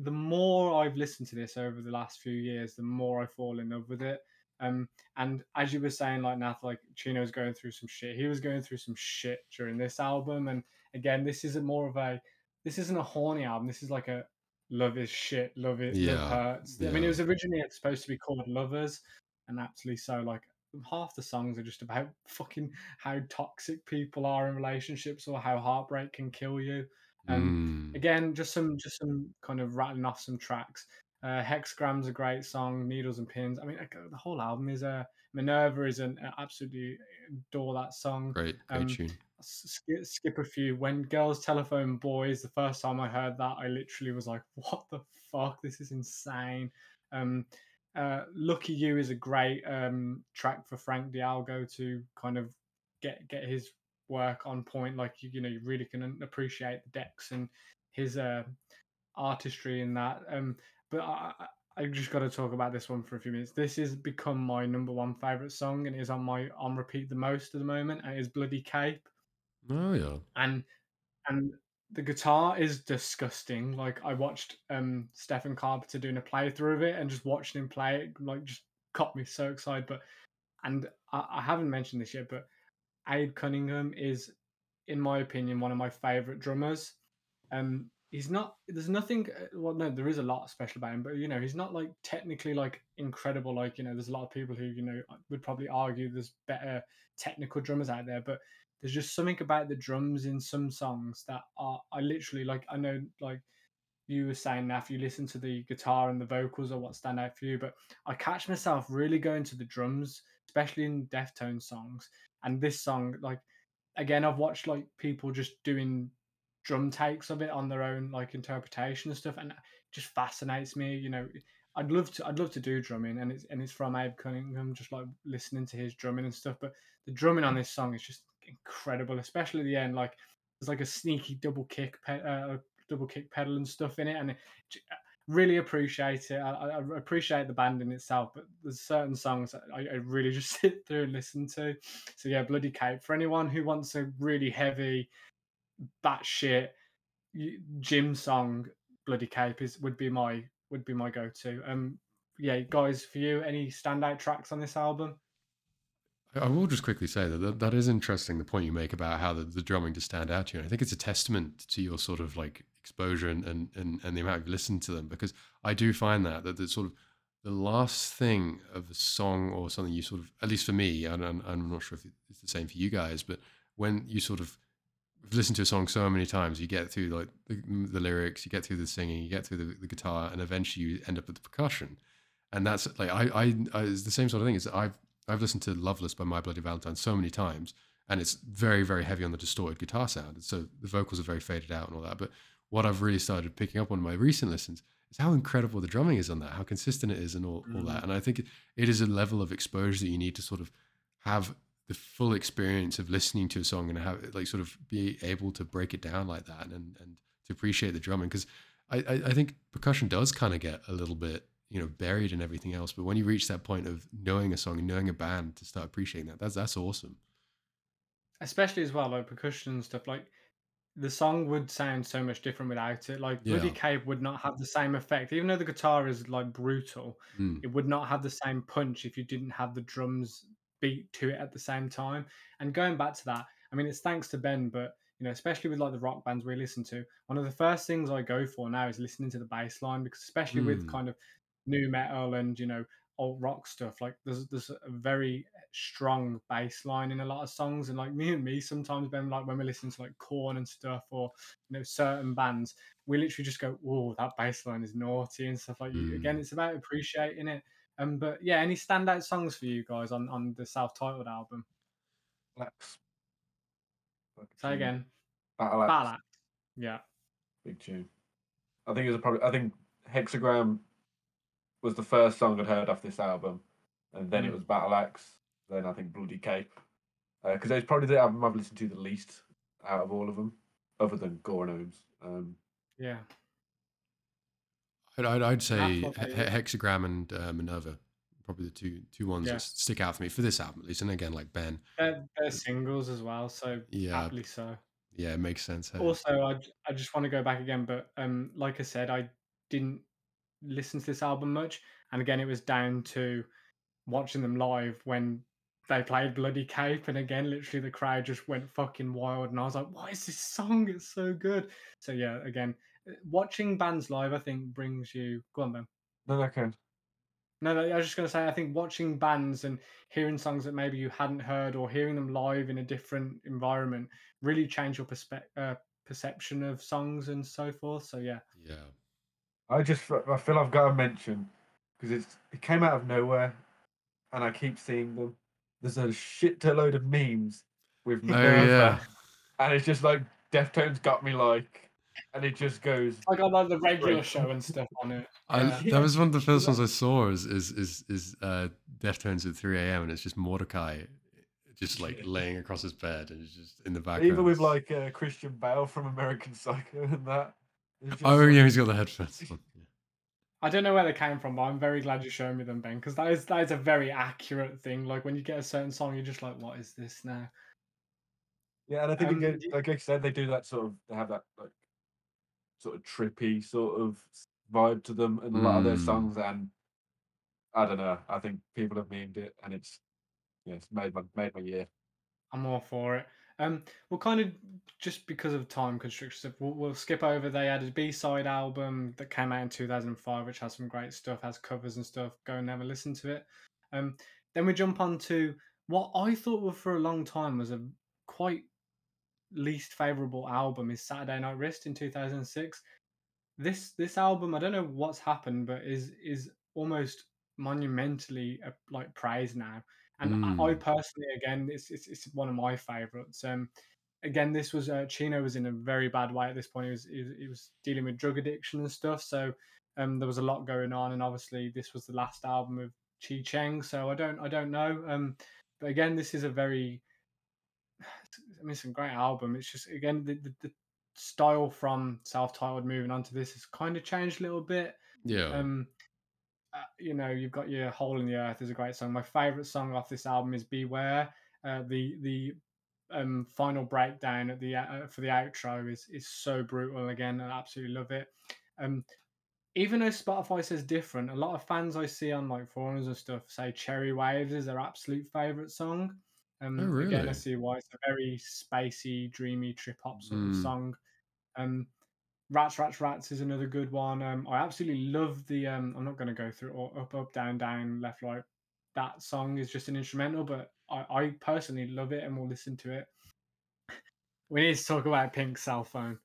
the more I've listened to this over the last few years, the more I fall in love with it. Um, and as you were saying, like Nath, like Chino Chino's going through some shit. He was going through some shit during this album, and again, this isn't more of a, this isn't a horny album. This is like a love is shit, love it, love yeah hurts. I mean, it was originally supposed to be called Lovers, and actually, so like half the songs are just about fucking how toxic people are in relationships or how heartbreak can kill you. Um, mm. again, just some just some kind of rattling off some tracks. Uh, Hexagram's a great song. Needles and Pins. I mean, the whole album is a Minerva is an I absolutely adore that song. great great Um, tune skip, skip a few. When Girls Telephone Boys, the first time I heard that, I literally was like, [LAUGHS] "What the fuck? This is insane." Um, uh, Lucky You is a great um, track for Frank Delgado to kind of get get his work on point. Like you, you know, you really can appreciate the decks and his uh, artistry in that. Um, but I, I just got to talk about this one for a few minutes. This has become my number one favorite song and is on my on repeat the most at the moment. And it is Bloody Cape, oh yeah and and the guitar is disgusting. Like I watched um Stephen Carpenter doing a playthrough of it, and just watching him play it, like just got me so excited. But and I, I haven't mentioned this yet, but Abe Cunningham is, in my opinion, one of my favorite drummers. Um, he's not. There's nothing. uh, Well, no, there is a lot special about him, but you know, he's not like technically like incredible. Like you know, there's a lot of people who you know would probably argue there's better technical drummers out there, but there's just something about the drums in some songs that are. I literally like. I know like you were saying now if you listen to the guitar and the vocals are what stand out for you but i catch myself really going to the drums especially in deftone songs and this song like again i've watched like people just doing drum takes of it on their own like interpretation and stuff and it just fascinates me you know i'd love to i'd love to do drumming and it's and it's from abe cunningham just like listening to his drumming and stuff but the drumming on this song is just incredible especially at the end like there's like a sneaky double kick pe- uh, double kick pedal and stuff in it, and it, really appreciate it. I, I, appreciate the band in itself, but there's certain songs that I, I, really just [LAUGHS] sit through and listen to. So yeah, Bloody Cape for anyone who wants a really heavy, batshit gym song. Bloody Cape is would be my would be my go to. Um, yeah, guys, for you, any standout tracks on this album? I will just quickly say that that, that is interesting. The point you make about how the, the drumming to stand out to you. And I think it's a testament to your sort of like exposure and, and, and, and the amount you've listened to them because I do find that that the sort of the last thing of a song or something you sort of at least for me, I'm not sure if it's the same for you guys, but when you sort of listen to a song so many times, you get through like the, the lyrics, you get through the singing, you get through the, the guitar, and eventually you end up with the percussion. And that's like I, I, I it's the same sort of thing. Is I've I've listened to "Loveless" by My Bloody Valentine so many times, and it's very very heavy on the distorted guitar sound. So the vocals are very faded out and all that. But what I've really started picking up on my recent listens is how incredible the drumming is on that, how consistent it is, and all, all that. Mm. And I think it, it is a level of exposure that you need to sort of have the full experience of listening to a song and have like sort of be able to break it down like that and and to appreciate the drumming. Because I, I I think percussion does kind of get a little bit you know buried in everything else but when you reach that point of knowing a song and knowing a band to start appreciating that that's that's awesome. Especially as well like percussion and stuff like the song would sound so much different without it like bloody yeah cape would not have the same effect even though the guitar is like brutal Mm. it would not have the same punch if you didn't have the drums beat to it at the same time and going back to that i mean it's thanks to ben but you know especially with like the rock bands we listen to one of the first things i go for now is listening to the bass line because especially with Mm. kind of nu metal and you know alt rock stuff like there's there's a very strong bass line in a lot of songs and like me and me sometimes ben like when we listen to like Korn and stuff or you know certain bands we literally just go oh that bass line is naughty and stuff like you again Mm. it's about appreciating it um but yeah any standout songs for you guys on on the self-titled album Axe. Fucking say again Battle Axe. Yeah Big tune. I think it was probably. I think Hexagram was the first song I'd heard off this album, and then it Mm. was Battle Axe. Then I think Bloody Cape, because it's probably the album I've listened to the least out of all of them, other than Gore Gnomes. Um, yeah I'd, I'd, I'd say he- hexagram and uh, minerva probably the two two ones Yeah. that stick out for me for this album at least and again like ben they're, they're singles as well so yeah happily so yeah it makes sense hey? also I just want to go back again but um like i said i didn't listen to this album much and again it was down to watching them live when they played bloody cape and again literally the crowd just went fucking wild and i was like "Why is this song it's so good so yeah again uh, watching bands live i think brings you go on ben no, no, can. no, no, I was just going to say, I think watching bands and hearing songs that maybe you hadn't heard or hearing them live in a different environment really change your perspe- uh, perception of songs and so forth. So, yeah. yeah I just I feel I've got to mention because it's it came out of nowhere, and I keep seeing them. There's a shit load of memes with oh Minerva, yeah and it's just like Deftones got me like, and it just goes. I got like the regular Right. show and stuff on it. I, Yeah. that was one of the [LAUGHS] first ones I saw is is is, is uh, Deftones at 3 a.m. and it's just Mordecai just like laying across his bed and just in the background. Even with like uh, Christian Bale from American Psycho and that. It's just oh yeah, he's got the headphones. on. I don't know where they came from, but I'm very glad you showed me them, Ben, because that is that is a very accurate thing. Like when you get a certain song, you're just like, "What is this now?" Yeah, and I think Um, again, like I said, they do that sort of. They have that like sort of trippy sort of vibe to them in a lot of their Mm. songs, and I don't know. I think people have memed it, and it's yeah, it's made my made my year. I'm all for it. Um, we'll kind of just because of time constrictions, we'll, we'll skip over. They had a B side album that came out in 2005, which has some great stuff, has covers and stuff. Go and have a listen to it. Um, then we jump on to what I thought were for a long time was a quite least favorable album is Saturday Night Wrist in 2006. This this album, I don't know what's happened, but is is almost monumentally uh, like praised now. And I, I Mm. personally, again, it's, it's it's one of my favorites. Um, again, this was uh, Chino was in a very bad way at this point. He was he was, he was dealing with drug addiction and stuff. So um, there was a lot going on, and obviously this was the last album of Chi Cheng. So I don't I don't know. Um, but again, this is a very [SIGHS] I mean, it's a great album. It's just again the, the, the style from self-titled moving on to this has kind of changed a little bit. Yeah. Um, uh, you know, you've got your "Hole in the Earth" is a great song. My favorite song off this album is "Beware." Uh, the the um, final breakdown at the uh, for the outro is is so brutal. Again, I absolutely love it. Um, even though Spotify says different, a lot of fans I see on like forums and stuff say "Cherry Waves" is their absolute favorite song. Um, Oh, Again, I really? see why it's a very spacey, dreamy, trip hop sort of Mm. song. Um, Rats, Rats, Rats is another good one. Um, I absolutely love the. Um, I'm not going to go through all up, up, down, down, left, right. That song is just an instrumental, but I, I personally love it and will listen to it. we need to talk about Pink cell phone.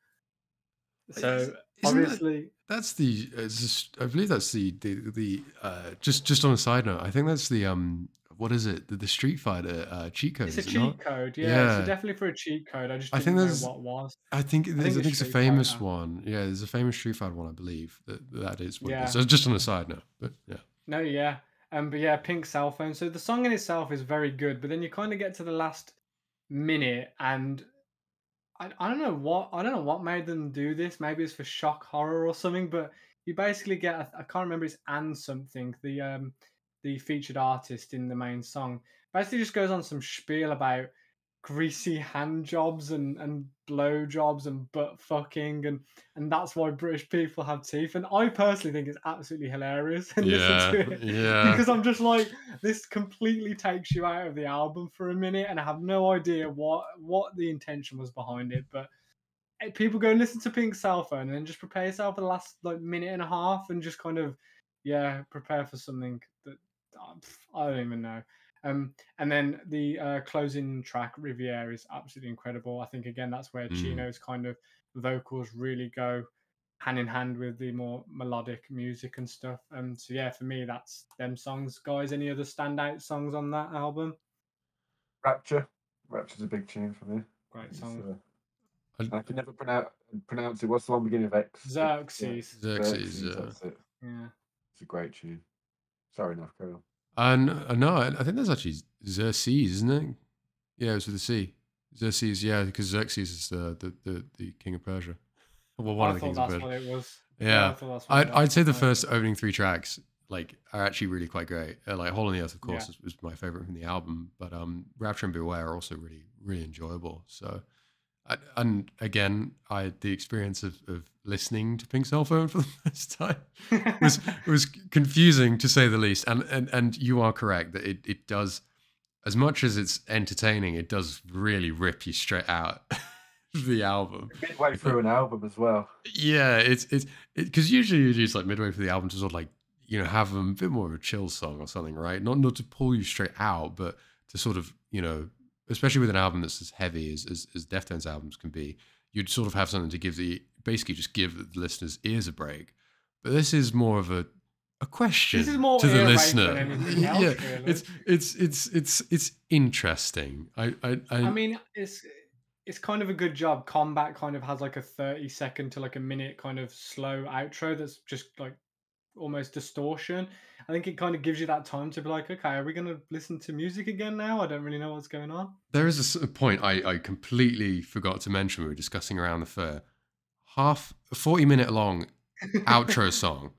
So Isn't that- obviously, That's the. Just, I believe that's the the the. Uh, just just on a side note, I think that's the um. What is it? The, the Street Fighter uh, cheat code. it's a it cheat not? code. Yeah, Yeah. so definitely for a cheat code. I just I think know there's- what was. I think there's, I think think, it's a famous Fighter. one. Yeah, there's a famous Street Fighter one, I believe. That that is what Yeah. is. So just on a side note, but yeah. No, yeah. Um, but yeah, Pink Cell Phone. So the song in itself is very good, but then you kind of get to the last minute, and I, I don't know what I don't know what made them do this. Maybe it's for shock horror or something. But you basically get I, I can't remember it's and something the um the featured artist in the main song basically just goes on some spiel about greasy hand jobs and and blow jobs and butt fucking and and that's why British people have teeth. And I personally think it's absolutely hilarious [LAUGHS] and Yeah, listen to it yeah. because I'm just like this completely takes you out of the album for a minute, and I have no idea what what the intention was behind it. But eh, people go and listen to Pink Cell Phone and then just prepare yourself for the last like minute and a half and just kind of yeah prepare for something that I don't even know. Um, and then the uh, closing track Riviera is absolutely incredible. I think again that's where Mm. Chino's kind of vocals really go hand in hand with the more melodic music and stuff. Um, so yeah, for me that's them songs, guys. Any other standout songs on that album? Rapture. Rapture's a big tune for me. Great song. uh, I can never pronounce pronounce it. What's the one beginning of X? Xerxes. Xerxes, yeah. That's it. Yeah. It's a great tune. Sorry, enough. Carry on. And uh, no, I think that's actually Xerxes, isn't it? Yeah, it was with the C. Xerxes, yeah, because Xerxes is the, the, the, the king of Persia. Well, one I of the kings of Persia. what it was. Yeah. I'd, I'd was. Say the first opening three tracks like are actually really quite great. Uh, like Hole in the Earth, of course, Yeah. is, was my favorite from the album, but um, Rapture and Beware are also really really enjoyable. So, and again, I the experience of, of listening to Pink Cell Phone [LAUGHS] for the first time [LAUGHS] was was confusing to say the least. And and and you are correct that it it does as much as it's entertaining, it does really rip you straight out of [LAUGHS] the album. Midway through an album as well. Yeah, it's it's because usually you just like midway through the album to sort of like you know have a bit more of a chill song or something, right? Not not to pull you straight out, but to sort of you know, especially with an album that's as heavy as as, as Deftones albums can be, you'd sort of have something to give the basically just give the listeners' ears a break. But this is more of a a question This is more to the listener. than anything [LAUGHS] else, yeah, really. it's it's it's it's it's interesting. I I I, I mean, it's it's kind of a good job. Combat kind of has like a thirty second to like a minute kind of slow outro that's just like almost distortion. I think it kind of gives you that time to be like, okay, are we going to listen to music again now? I don't really know what's going on. There is a point I, I completely forgot to mention. We were discussing Around the Fur. Half forty minute long [LAUGHS] outro song.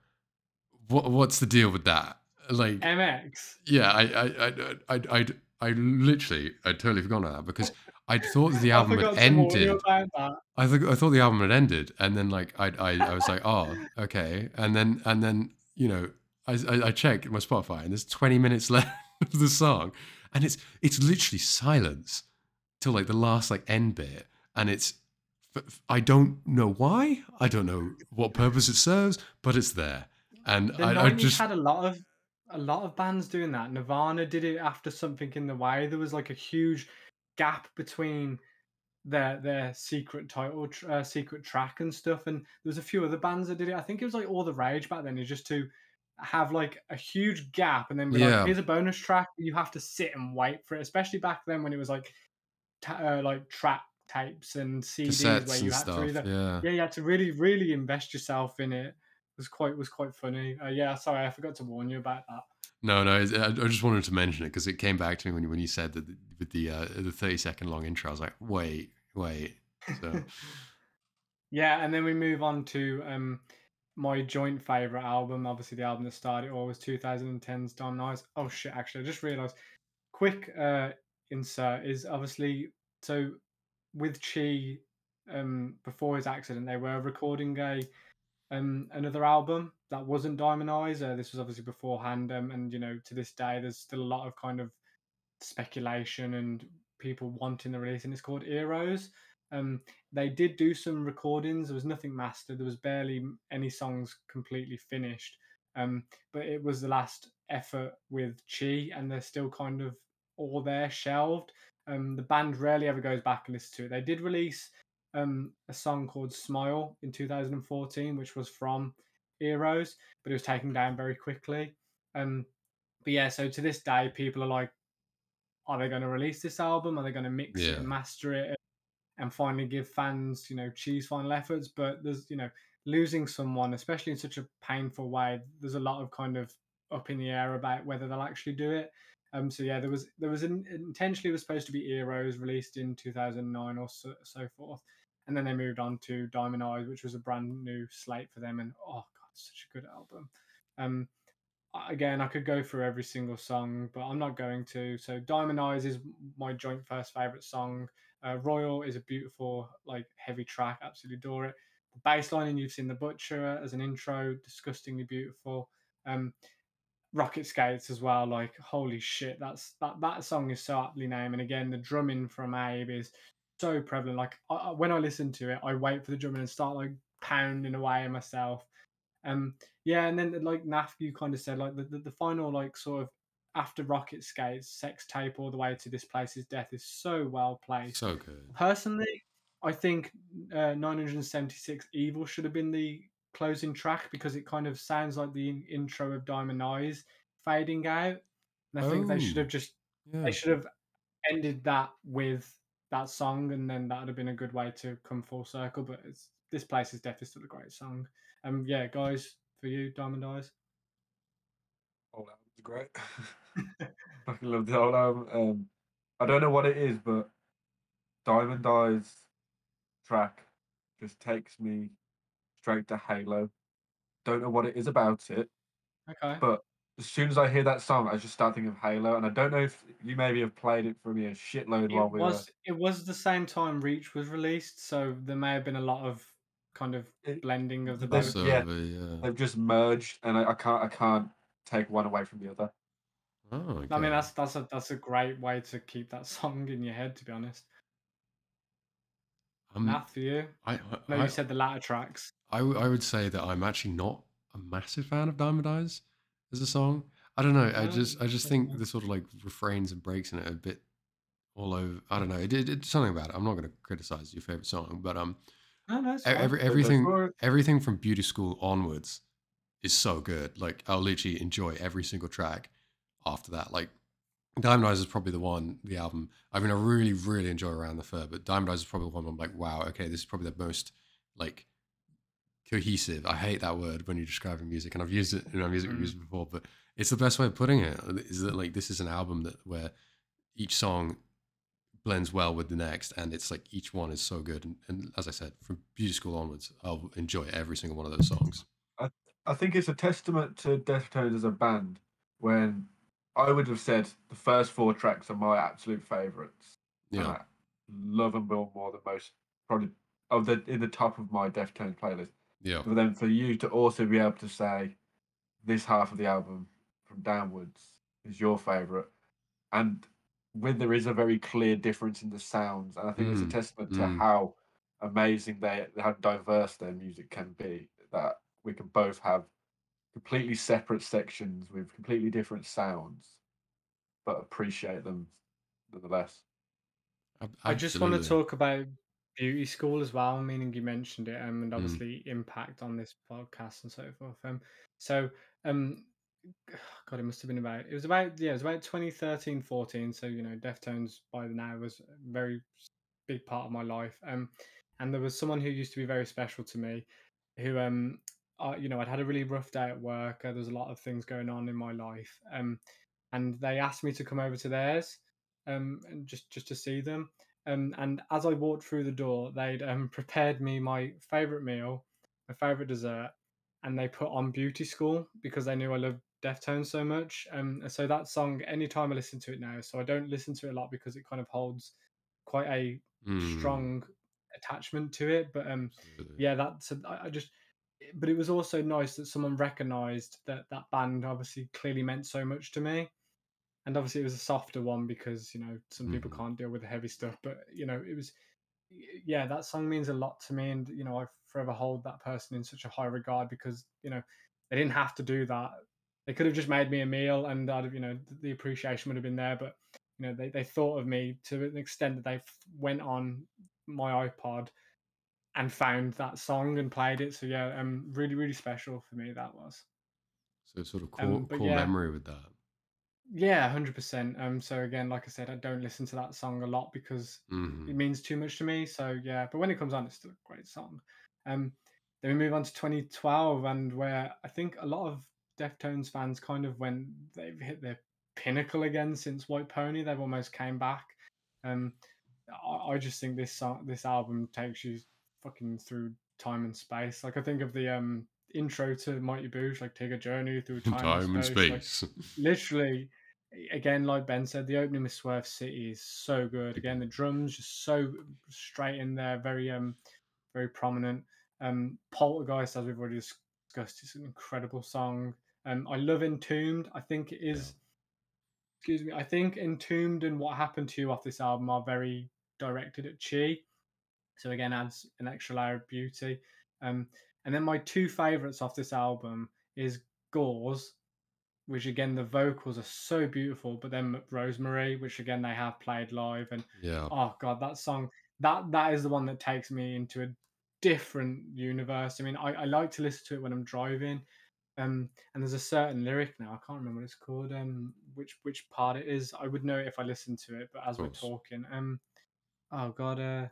What what's the deal with that? Like, MX. yeah, I I I I I, I literally I totally forgot about that because [LAUGHS] I thought the album had to warn you ended. I think I thought the album had ended, and then like I I, I was like, oh okay, and then and then you know I I, I check my Spotify and there's 20 minutes [LAUGHS] left of the song, and it's it's literally silence till like the last like end bit, and it's I don't know why, I don't know what purpose it serves, but it's there, and The I, I just had a lot of a lot of bands doing that. Nirvana did it after something in the way. There was like a huge gap between their their secret title, uh, secret track and stuff. And there was a few other bands that did it. I think it was like All the Rage back then. Is just to have like a huge gap and then be Yeah. like, here's a bonus track. You have to sit and wait for it. Especially back then when it was like ta- uh, like track tapes and CDs where you had stuff, to either yeah. yeah, you had to really, really invest yourself in it. It was quite was quite funny. Uh, yeah, sorry, I forgot to warn you about that. No, no, I, I just wanted to mention it because it came back to me when you, when you said that the- with the uh, the 30 second long intro. I was like, wait, wait. So [LAUGHS] yeah, and then we move on to um my joint favorite album. Obviously, the album that started it all was 2010's Diamond Eyes. Oh shit! Actually, I just realized. Quick uh insert is obviously so with Chi. Um, before his accident, they were recording a um another album that wasn't Diamond Eyes. Uh, this was obviously beforehand, um, and you know to this day, there's still a lot of kind of speculation and people wanting the release, and it's called Eros. Um, they did do some recordings. There was nothing mastered. There was barely any songs completely finished. Um, but it was the last effort with Chi, and they're still kind of all there shelved. Um, the band rarely ever goes back and listens to it. They did release um, a song called Smile in 2014, which was from Eros, but it was taken down very quickly. Um, but yeah, so to this day, people are like, are they going to release this album? Are they going to mix it and master it and finally give fans, you know, Chi's final efforts? But there's, you know, losing someone, especially in such a painful way, there's a lot of kind of up in the air about whether they'll actually do it. Um, so yeah, there was there was an, intentionally was supposed to be Eros released in 2009 or so, so forth, and then they moved on to Diamond Eyes, which was a brand new slate for them, and oh god, such a good album. Um, again, I could go through every single song, but I'm not going to. So Diamond Eyes is my joint first favorite song. Uh, Royal is a beautiful, like heavy track. Absolutely adore it. The and you've seen the Butcher as an intro, disgustingly beautiful. Um, Rocket Skates as well. Like holy shit, that's that that song is so aptly named. And again, the drumming from Abe is so prevalent. Like I, when I listen to it, I wait for the drumming and start like pounding away myself. Um, yeah, and then like Naf, you kind of said like the, the, the final like sort of after Rocket Skates, Sex Tape all the way to This Place's Death is so well played. So good. Personally, I think uh, 976 Evil should have been the closing track because it kind of sounds like the in- intro of Diamond Eyes fading out. And I think they should Oh. have just Yeah. they should have ended that with that song, and then that would have been a good way to come full circle. But it's, this place is definitely still a great song. Um, yeah, guys, for you, Diamond Eyes. Old great. [LAUGHS] Fucking love the old album. Um, I don't know what it is, but Diamond Eyes track just takes me straight to Halo. Don't know what it is about it, Okay. but as soon as I hear that song, I just start thinking of Halo. And I don't know if you maybe have played it for me a shitload it while we was it was the same time Reach was released, so there may have been a lot of kind of It- blending of the there's- both. Yeah. yeah. They've just merged, and I, I can't I can't take one away from the other. Oh, okay. I mean, that's that's a that's a great way to keep that song in your head. To be honest, Um, Nath for you. I, I, No, I, said the latter tracks. I, w- I would say that I'm actually not a massive fan of Diamond Eyes as a song. I don't know. I just I just think the sort of like refrains and breaks in it a bit all over. I don't know. It, it, it's something about it. I'm not going to criticize your favorite song, but um, No, no, every, everything everything from Beauty School onwards is so good. Like I'll literally enjoy every single track after that. Like Diamond Eyes is probably the one, the album. I mean, I really, really enjoy Around the Fur, but Diamond Eyes is probably the one I'm like, wow, okay, this is probably the most like cohesive. I hate that word when you're describing music, and I've used it in my music Mm. reviews before, but it's the best way of putting it. Is that like this is an album that where each song blends well with the next, and it's like each one is so good. And, and as I said, from Beauty School onwards, I'll enjoy every single one of those songs. I think it's a testament to Deftones as a band when I would have said the first four tracks are my absolute favourites. Yeah, I love them more, more than most. Probably of the in the top of my Deftones playlist. yeah, But then for you to also be able to say this half of the album from downwards is your favourite, and when there is a very clear difference in the sounds, and I think it's a Mm, testament to mm. how amazing they, how diverse their music can be. That we can both have completely separate sections with completely different sounds, but appreciate them nonetheless. Ab- I just want to talk about beauty school as well, meaning you mentioned it, um, Mm. and obviously impact on this podcast and so forth. Um, so, um, [SIGHS] God, it must have been about it was about yeah, it was about 2013, 14. So you know, Deftones by now was a very big part of my life. Um, and there was someone who used to be very special to me, who um, uh, you know, I'd had a really rough day at work. Uh, there was a lot of things going on in my life. Um, and they asked me to come over to theirs, um, and just just to see them. Um, and as I walked through the door, they'd um, [LAUGHS] prepared me my favorite meal, my favorite dessert, and they put on Beauty School because they knew I loved Deftones so much. Um, and so that song, anytime I listen to it now, so I don't listen to it a lot because it kind of holds quite a Mm, strong attachment to it. But um, absolutely. yeah, that's I I just. But it was also nice that someone recognised that that band obviously clearly meant so much to me and obviously it was a softer one because you know some people Mhm. can't deal with the heavy stuff but you know it was yeah that song means a lot to me and you know i forever hold that person in such a high regard because you know they didn't have to do that they could have just made me a meal and i'd have you know the appreciation would have been there but you know they, they thought of me to an extent that they went on my iPod and found that song and played it. So yeah, um, really really special for me that was. So sort of core Um, core yeah, memory with that. yeah, hundred percent. Um, so again, like I said, I don't listen to that song a lot because hmm it means too much to me. So yeah, but when it comes on, it's still a great song. Um, then we move on to 2012, and where I think a lot of Deftones fans kind of when they've hit their pinnacle again since White Pony, they've almost came back. Um, I, I just think this song, this album takes you fucking through time and space. Like I think of the um intro to Mighty Boosh, like take a journey through time, Time and and space. Like [LAUGHS] literally again like ben said the opening with swerve city is so good again the drums just so straight in there very um very prominent um poltergeist as we've already discussed is an incredible song um i love entombed i think it is. excuse me i think entombed and what happened to you off this album are very directed at chi so again adds an extra layer of beauty. Um and then my two favorites off this album is gauze which again the vocals are so beautiful but then rosemary which again they have played live and Yeah. oh god that song that that is the one that takes me into a different universe. I mean i, I like to listen to it when i'm driving um and there's a certain lyric now i can't remember what it's called um which which part it is. I would know it if i listened to it but as we're talking um oh god uh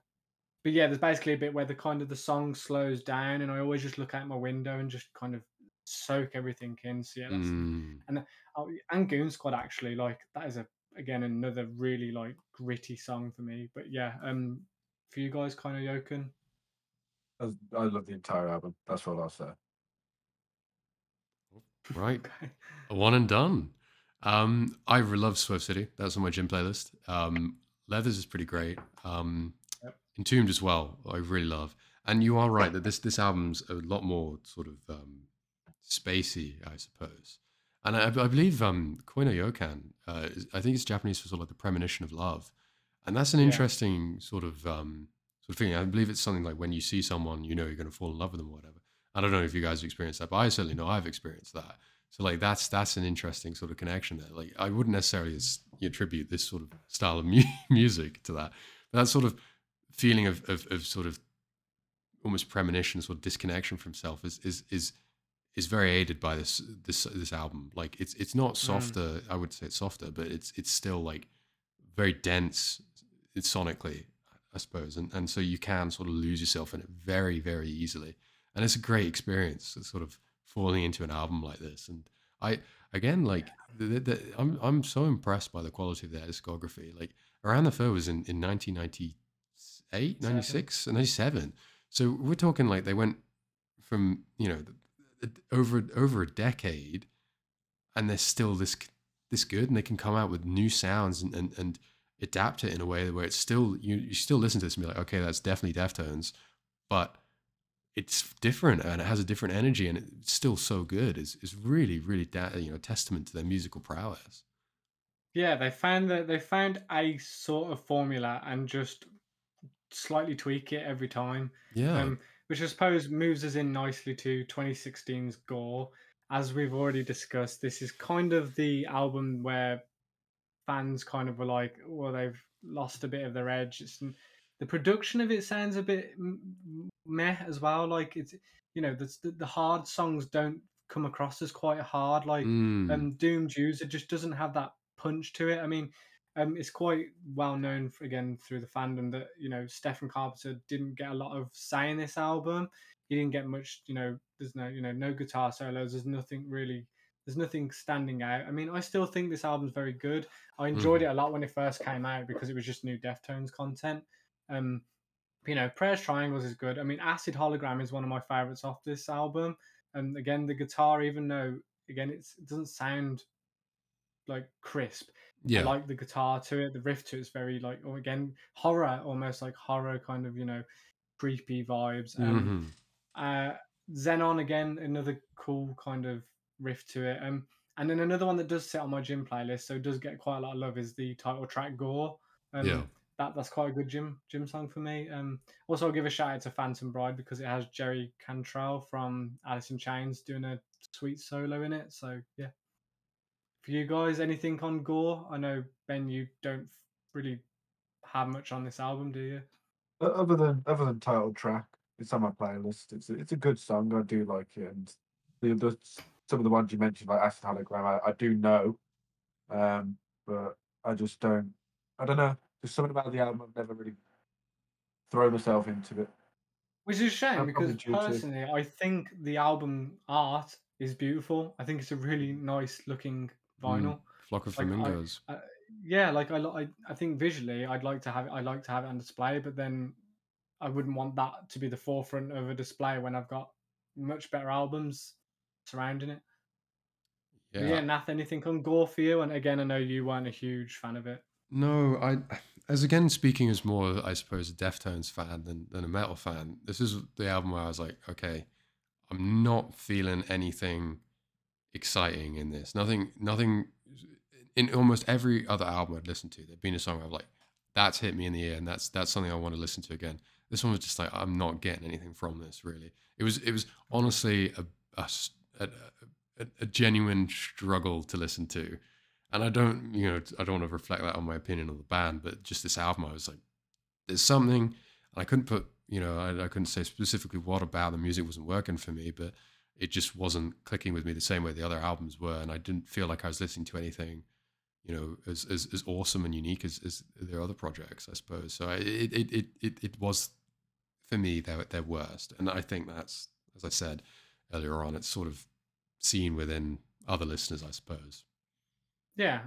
but yeah there's basically a bit where the kind of the song slows down and i always just look out my window and just kind of soak everything in so yeah that's Mm. and oh, and Goon Squad actually like that is a again another really like gritty song for me. But yeah, um, for you guys, Koi no Yokan. I, I love the entire album. That's all I'll say. Right. [LAUGHS] Okay. A one and done. Um, I love Swerve City. That's on my gym playlist. Um, Leathers is pretty great. Um, Yep. Entombed as well. I really love. And you are right that this this album's a lot more sort of um, spacey, I suppose. And I, I believe um, Koi no Yokan, uh, I think it's Japanese for sort of like the premonition of love, and that's an Yeah. interesting sort of um, sort of thing. I believe it's something like when you see someone, you know you're going to fall in love with them or whatever. I don't know if you guys have experienced that, but I certainly know I've experienced that. So like that's that's an interesting sort of connection there. Like I wouldn't necessarily attribute this sort of style of mu- [LAUGHS] music to that, but that sort of feeling of, of of sort of almost premonition, sort of disconnection from self is is is is very aided by this this this album. Like it's it's not mm. softer. I would say it's softer, but it's it's still like very dense. Sonically, I suppose, and and so you can sort of lose yourself in it very very easily. And it's a great experience, sort of falling into an album like this. And I again like the, the, the, I'm I'm so impressed by the quality of their discography. Like Around the Fur was in in 1998, 96, and 97. So we're talking like they went from you know over over a decade, and they're still this this good, and they can come out with new sounds and and, and adapt it in a way where it's still you you still listen to this and be like, okay, that's definitely Deftones, but it's different and it has a different energy and it's still so good. is is really really da- you know a testament to their musical prowess. Yeah, they found that they found a sort of formula and just slightly tweak it every time. Yeah, Um, which I suppose moves us in nicely to 2016's Gore. As we've already discussed, this is kind of the album where fans kind of were like, well, they've lost a bit of their edge. It's, the production of it sounds a bit meh as well. Like it's, you know, the, the, the hard songs don't come across as quite hard. Like Mm, um, Doomed User just doesn't have that punch to it. I mean, um, it's quite well known for, again through the fandom that you know Stephen Carpenter didn't get a lot of say in this album. He didn't get much. You know, there's no you know no guitar solos. There's nothing really. There's nothing standing out. I mean, I still think this album's very good. I enjoyed Mhm. it a lot when it first came out because it was just new Deftones content. Um, you know, Prayers Triangles is good. I mean, Acid Hologram is one of my favorites off this album. And again, the guitar, even though again it's, it doesn't sound like crisp, I yeah, like the guitar to it. The riff to it's very like, or again, horror, almost like horror kind of, you know, creepy vibes. Um, mhm. uh, Xenon again, another cool kind of riff to it. Um, and then another one that does sit on my gym playlist, so it does get quite a lot of love, is the title track "Gore." Um, yeah. that that's quite a good gym gym song for me. Um, also I'll give a shout out to Phantom Bride because it has Jerry Cantrell from Alice in Chains doing a sweet solo in it. So yeah, for you guys, anything on Gore? I know Ben, you don't really have much on this album, do you? Other than other than title track, it's on my playlist. It's a, it's a good song. I do like it, and the, the some of the ones you mentioned, like Acid Hologram, I, I do know, um, but I just don't. I don't know. There's something about the album I've never really thrown myself into it. Which is a shame because personally, I think the album art is beautiful. I think it's a really nice looking vinyl. Mm, flock of like, flamingos. I, I, yeah, like I, I, I think visually, I'd like to have it. I'd like to have it on display, but then I wouldn't want that to be the forefront of a display when I've got much better albums surrounding it. Yeah, yeah Nath, anything on Gore for you? And again, I know you weren't a huge fan of it. No, I as again speaking as more, I suppose, a Deftones fan than, than a metal fan. This is the album where I was like, okay, I'm not feeling anything exciting in this. Nothing, nothing. In almost every other album I'd listened to, there'd been a song I'm like, that's hit me in the ear, and that's that's something I want to listen to again. This one was just like, I'm not getting anything from this. Really, it was it was honestly a a, a, a, genuine struggle to listen to and I don't, you know, I don't want to reflect that on my opinion of the band, but just this album, I was like, there's something, and I couldn't put, you know, I, I couldn't say specifically what about the music wasn't working for me, but it just wasn't clicking with me the same way the other albums were, and I didn't feel like I was listening to anything, you know, as as, as awesome and unique as, as their other projects, I suppose. So it it it it, it was for me their their worst, and I think that's, as I said earlier on, it's sort of seen within other listeners, I suppose. Yeah,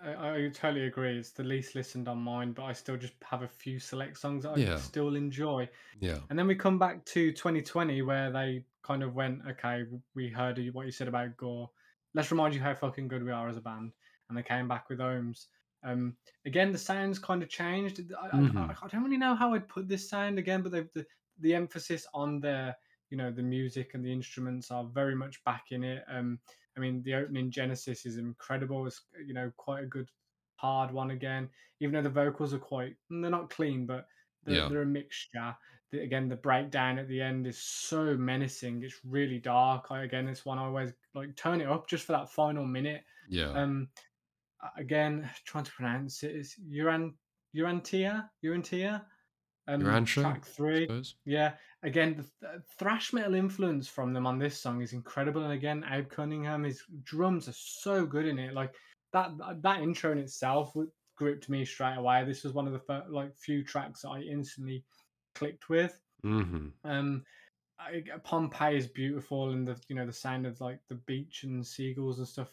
I, I totally agree. It's the least listened on mine, but I still just have a few select songs that I Yeah. still enjoy. Yeah. And then we come back to 2020 where they kind of went, okay, we heard what you said about Gore. Let's remind you how fucking good we are as a band. And they came back with Ohms. Um, again, the sounds kind of changed. I, Mhm. I, I don't really know how I'd put this sound again, but the, the, the emphasis on the, you know, the music and the instruments are very much back in it. Um, I mean, the opening Genesis is incredible. It's you know quite a good hard one again. Even though the vocals are quite, they're not clean, but they're, yeah. they're a mixture. The, again, the breakdown at the end is so menacing. It's really dark. I, again, it's one I always like turn it up just for that final minute. Yeah. Um. Again, trying to pronounce it is Uran Urantia Urantia. Um, Urantia, track three. Yeah, again, the th- thrash metal influence from them on this song is incredible. And again, Abe Cunningham, his drums are so good in it. Like that that intro in itself gripped me straight away. This was one of the like few tracks that I instantly clicked with. Mm-hmm. Um, I, Pompeii is beautiful, and the you know the sound of like the beach and seagulls and stuff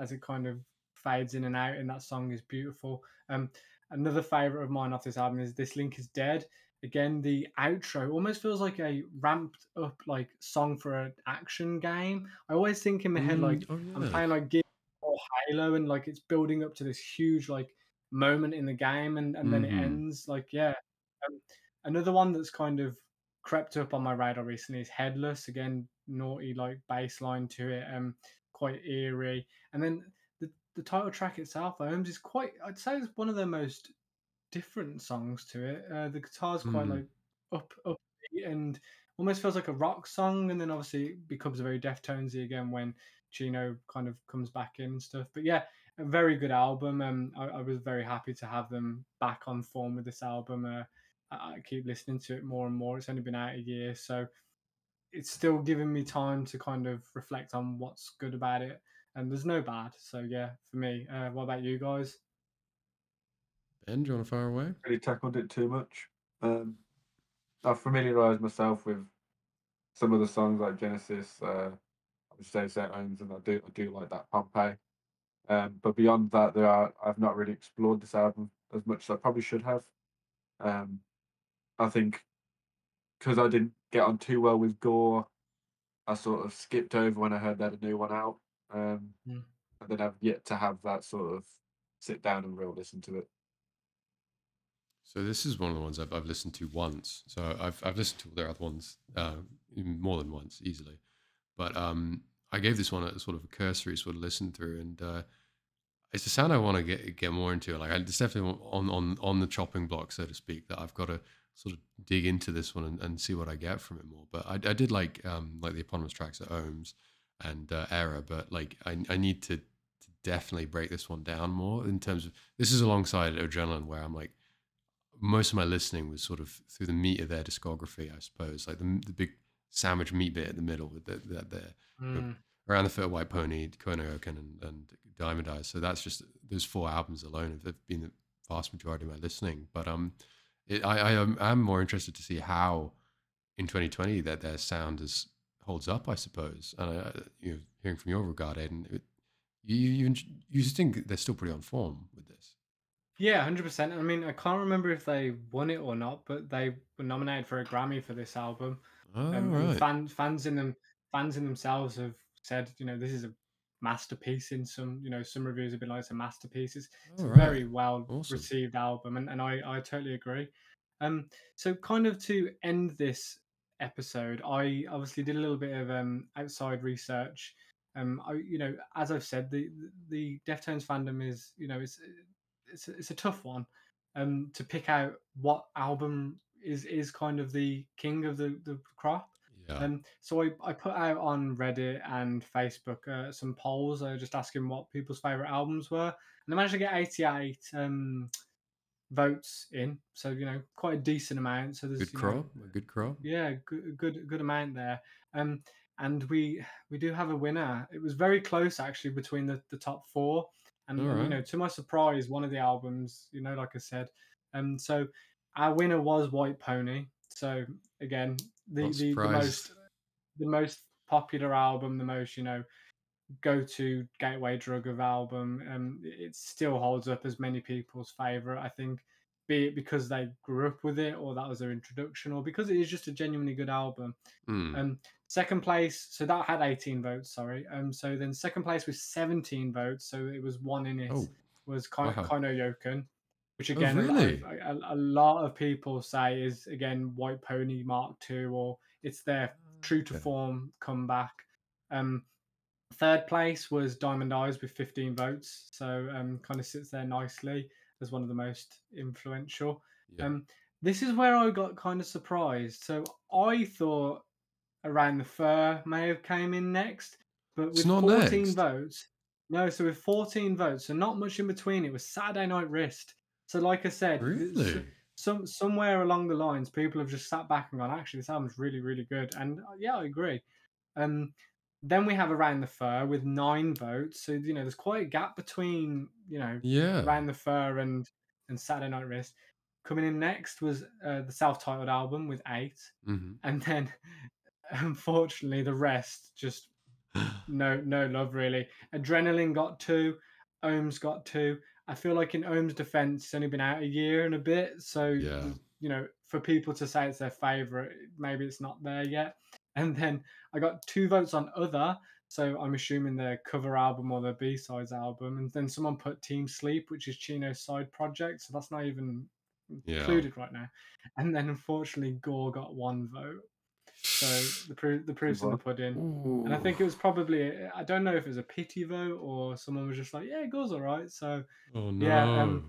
as it kind of fades in and out in that song is beautiful. Um, another favorite of mine off this album is "This Link Is Dead." again the outro almost feels like a ramped up like song for an action game i always think in my head like mm, oh, yeah. i'm playing like Gears or halo and like it's building up to this huge like moment in the game and, and then mm-hmm. it ends like yeah um, another one that's kind of crept up on my radar recently is headless again naughty like baseline to it um quite eerie and then the, the title track itself ohms is quite i'd say it's one of the most different songs to it. Uh, the guitar's quite mm. like up up and almost feels like a rock song, and then obviously it becomes a very Deftonesy again when Chino kind of comes back in and stuff. But yeah, a very good album. Um, I, I was very happy to have them back on form with this album. Uh, I, I keep listening to it more and more. It's only been out a year, so it's still giving me time to kind of reflect on what's good about it. And there's no bad. So yeah, for me. Uh, what about you guys? Ben, do you want to fire away? Really tackled it too much. Um, I've familiarised myself with some of the songs like Genesis, uh, I would say St. Ohms, and I do I do like that Pompeii. Um, but beyond that, there are I've not really explored this album as much as I probably should have. Um, I think because I didn't get on too well with Gore, I sort of skipped over when I heard that a new one out. Um, mm. And then I've yet to have that sort of sit down and real listen to it. So this is one of the ones I've, I've listened to once. So I've I've listened to their other ones uh, more than once easily, but um, I gave this one a sort of a cursory sort of listen through, and uh, it's a sound I want to get get more into. Like it's definitely on on on the chopping block, so to speak. That I've got to sort of dig into this one and, and see what I get from it more. But I, I did like um, like the eponymous tracks at Ohms and uh, Error, but like I I need to, to definitely break this one down more in terms of this is alongside Adrenaline, where I'm like, most of my listening was sort of through the meat of their discography, I suppose, like the, the big sandwich meat bit in the middle with that the, the, Mm. around the foot of White Pony, Koi no Yokan, and, and Diamond Eyes. So that's just those four albums alone have been the vast majority of my listening. But um, it, I I am I'm more interested to see how in 2020 that their sound is holds up. I suppose, and uh, you know, hearing from your regard, Aidan, it, you you you just think they're still pretty on form with this. Yeah, hundred percent. I mean, I can't remember if they won it or not, but they were nominated for a Grammy for this album. Oh, Um, and right. fan, fans in them, fans in themselves have said, you know, this is a masterpiece. In some, you know, some reviews have been like it's a masterpiece. It's, it's All a very well Awesome. received album, and, and I I totally agree. Um, so kind of to end this episode, I obviously did a little bit of um outside research. Um, I you know, as I've said, the the Deftones fandom is you know it's it's a, it's a tough one um to pick out what album is is kind of the king of the the crop Yeah. um so i i put out on reddit and facebook uh, some polls uh, just asking what people's favorite albums were and i managed to get 88 um votes in so you know quite a decent amount so there's good you know. A good crop. yeah good good good amount there um and we we do have a winner it was very close actually between the, the top four and, and, you know to my surprise one of the albums you know like i said um so our winner was white pony so again the the, the most the most popular album the most you know go to gateway drug of album and it still holds up as many people's favorite i think be it because they grew up with it or that was their introduction or because it is just a genuinely good album. Hmm. um second place so that had 18 votes sorry. Um so then second place was 17 votes so it was one in it Oh, was Kai- wow. Koi no Yokan which Oh, again a- really? a, a, a lot of people say is again white pony mark II or it's their true to form comeback um third place was diamond eyes with 15 votes so um kind of sits there nicely as one of the most influential Yeah. um this is where i got kind of surprised so i thought around the fur may have came in next but with not 14 next. votes no so with 14 votes so not much in between it was saturday night wrist so like i said Really? some somewhere along the lines people have just sat back and gone actually this album's really really good. And uh, yeah i agree. Um then we have around the fur with nine votes. So you know there's quite a gap between you know Yeah. around the fur and and saturday night wrist. Coming in next was uh, the self-titled album with eight. Hmm and then [LAUGHS] unfortunately the rest just [GASPS] no no love really. Adrenaline got two. Ohms got two i feel like in ohms defense it's only been out a year and a bit so Yeah. you know for people to say it's their favorite maybe it's not there yet [LAUGHS] and then i got two votes on other so i'm assuming their cover album or their b-sides album and then someone put team sleep which is chino's side project so that's not even Yeah. included right now and then unfortunately gore got one vote so the proof the proof's in the pudding and I think it was probably I don't know if it was a pity vote or someone was just like, yeah, it goes all right. So Oh no. yeah, um,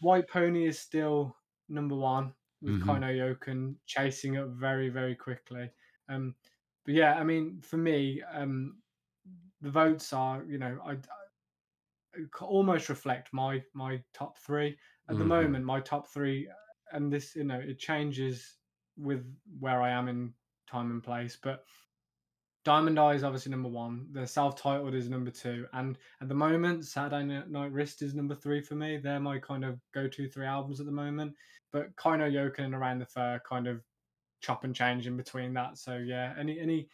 White Pony is still number one with Mhm. Koi no Yokan chasing up very very quickly. Um, but yeah, I mean for me, um, the votes are you know—I almost reflect my my top three at the Mhm. moment. My top three, and this you know it changes with where I am in time and place, but Diamond Eye is obviously number one. The self-titled is number two, and at the moment, Saturday Night Wrist is number three for me. They're my kind of go-to three albums at the moment. But Koi no Yokan and Around the Fur kind of chop and change in between that. So yeah, any any,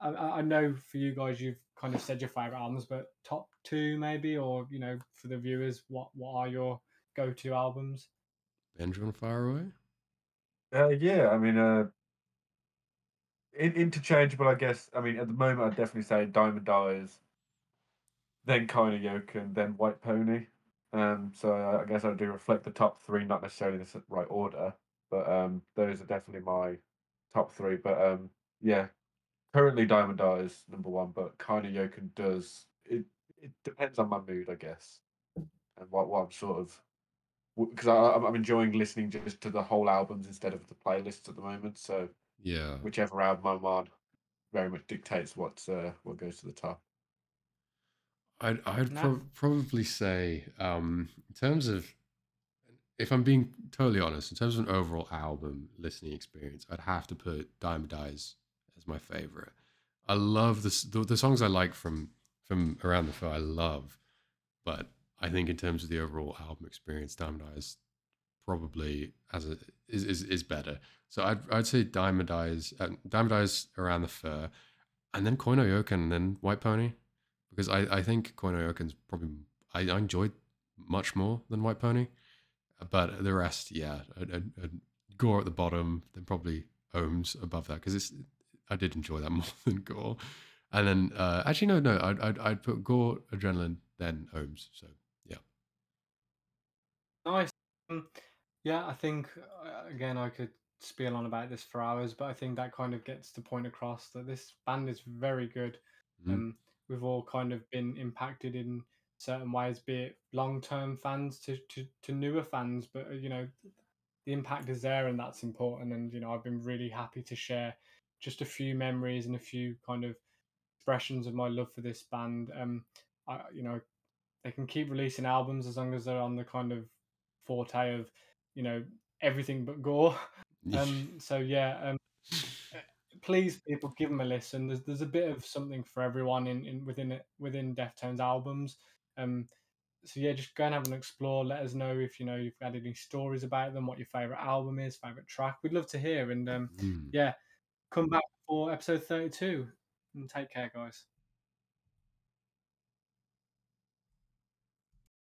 I, I I know for you guys, you've kind of said your favorite albums, but top two maybe, or you know, for the viewers, what what are your go-to albums? Benjamin Faraway. Uh, yeah, I mean, uh, in, interchangeable, I guess. I mean, at the moment, I'd definitely say Diamond Eyes, then of Yokan, then White Pony. Um, so I, I guess I do reflect the top three, not necessarily in the right order, but um, those are definitely my top three. But um, yeah, currently Diamond Eyes number one, but of Yokan does it. It depends on my mood, I guess, and what what I'm sort of because I'm enjoying listening just to the whole albums instead of the playlists at the moment. So Yeah. whichever album I'm on very much dictates what's uh, what goes to the top. I'd I'd No. prob probably say, um, in terms of if I'm being totally honest, in terms of an overall album listening experience, I'd have to put Diamond Eyes as my favorite. I love this, the the songs I like from from Around the Fur. I love, but I think in terms of the overall album experience, Diamond Eyes probably as a is is, is better. So I'd I'd say Diamond Eyes, uh, Diamond Eyes Around the Fur, and then Koi no Yokan, and then White Pony, because I I think Koi no Yokan's probably I, I enjoyed much more than White Pony, but the rest, yeah, Gore at the bottom, then probably Ohms above that because it's I did enjoy that [LAUGHS] more than Gore, and then uh, actually no no I'd, I'd I'd put Gore Adrenaline then Ohms. So yeah, Nice. Um, yeah, I think uh, again I could spiel on about this for hours, but I think that kind of gets the point across that this band is very good. Mm. Um, we've all kind of been impacted in certain ways, be it long-term fans to, to, to newer fans, but uh, you know the impact is there and that's important. And you know I've been really happy to share just a few memories and a few kind of expressions of my love for this band. Um, I you know they can keep releasing albums as long as they're on the kind of forte of you know everything but gore. [LAUGHS] Um, so yeah, um, please people give them a listen. There's there's a bit of something for everyone in, in within it within Deftones albums. Um, so yeah, just go and have an explore. Let us know if you know you've had any stories about them, what your favorite album is, favorite track. We'd love to hear. And um, Mm. yeah, come back for episode thirty two. And take care, guys.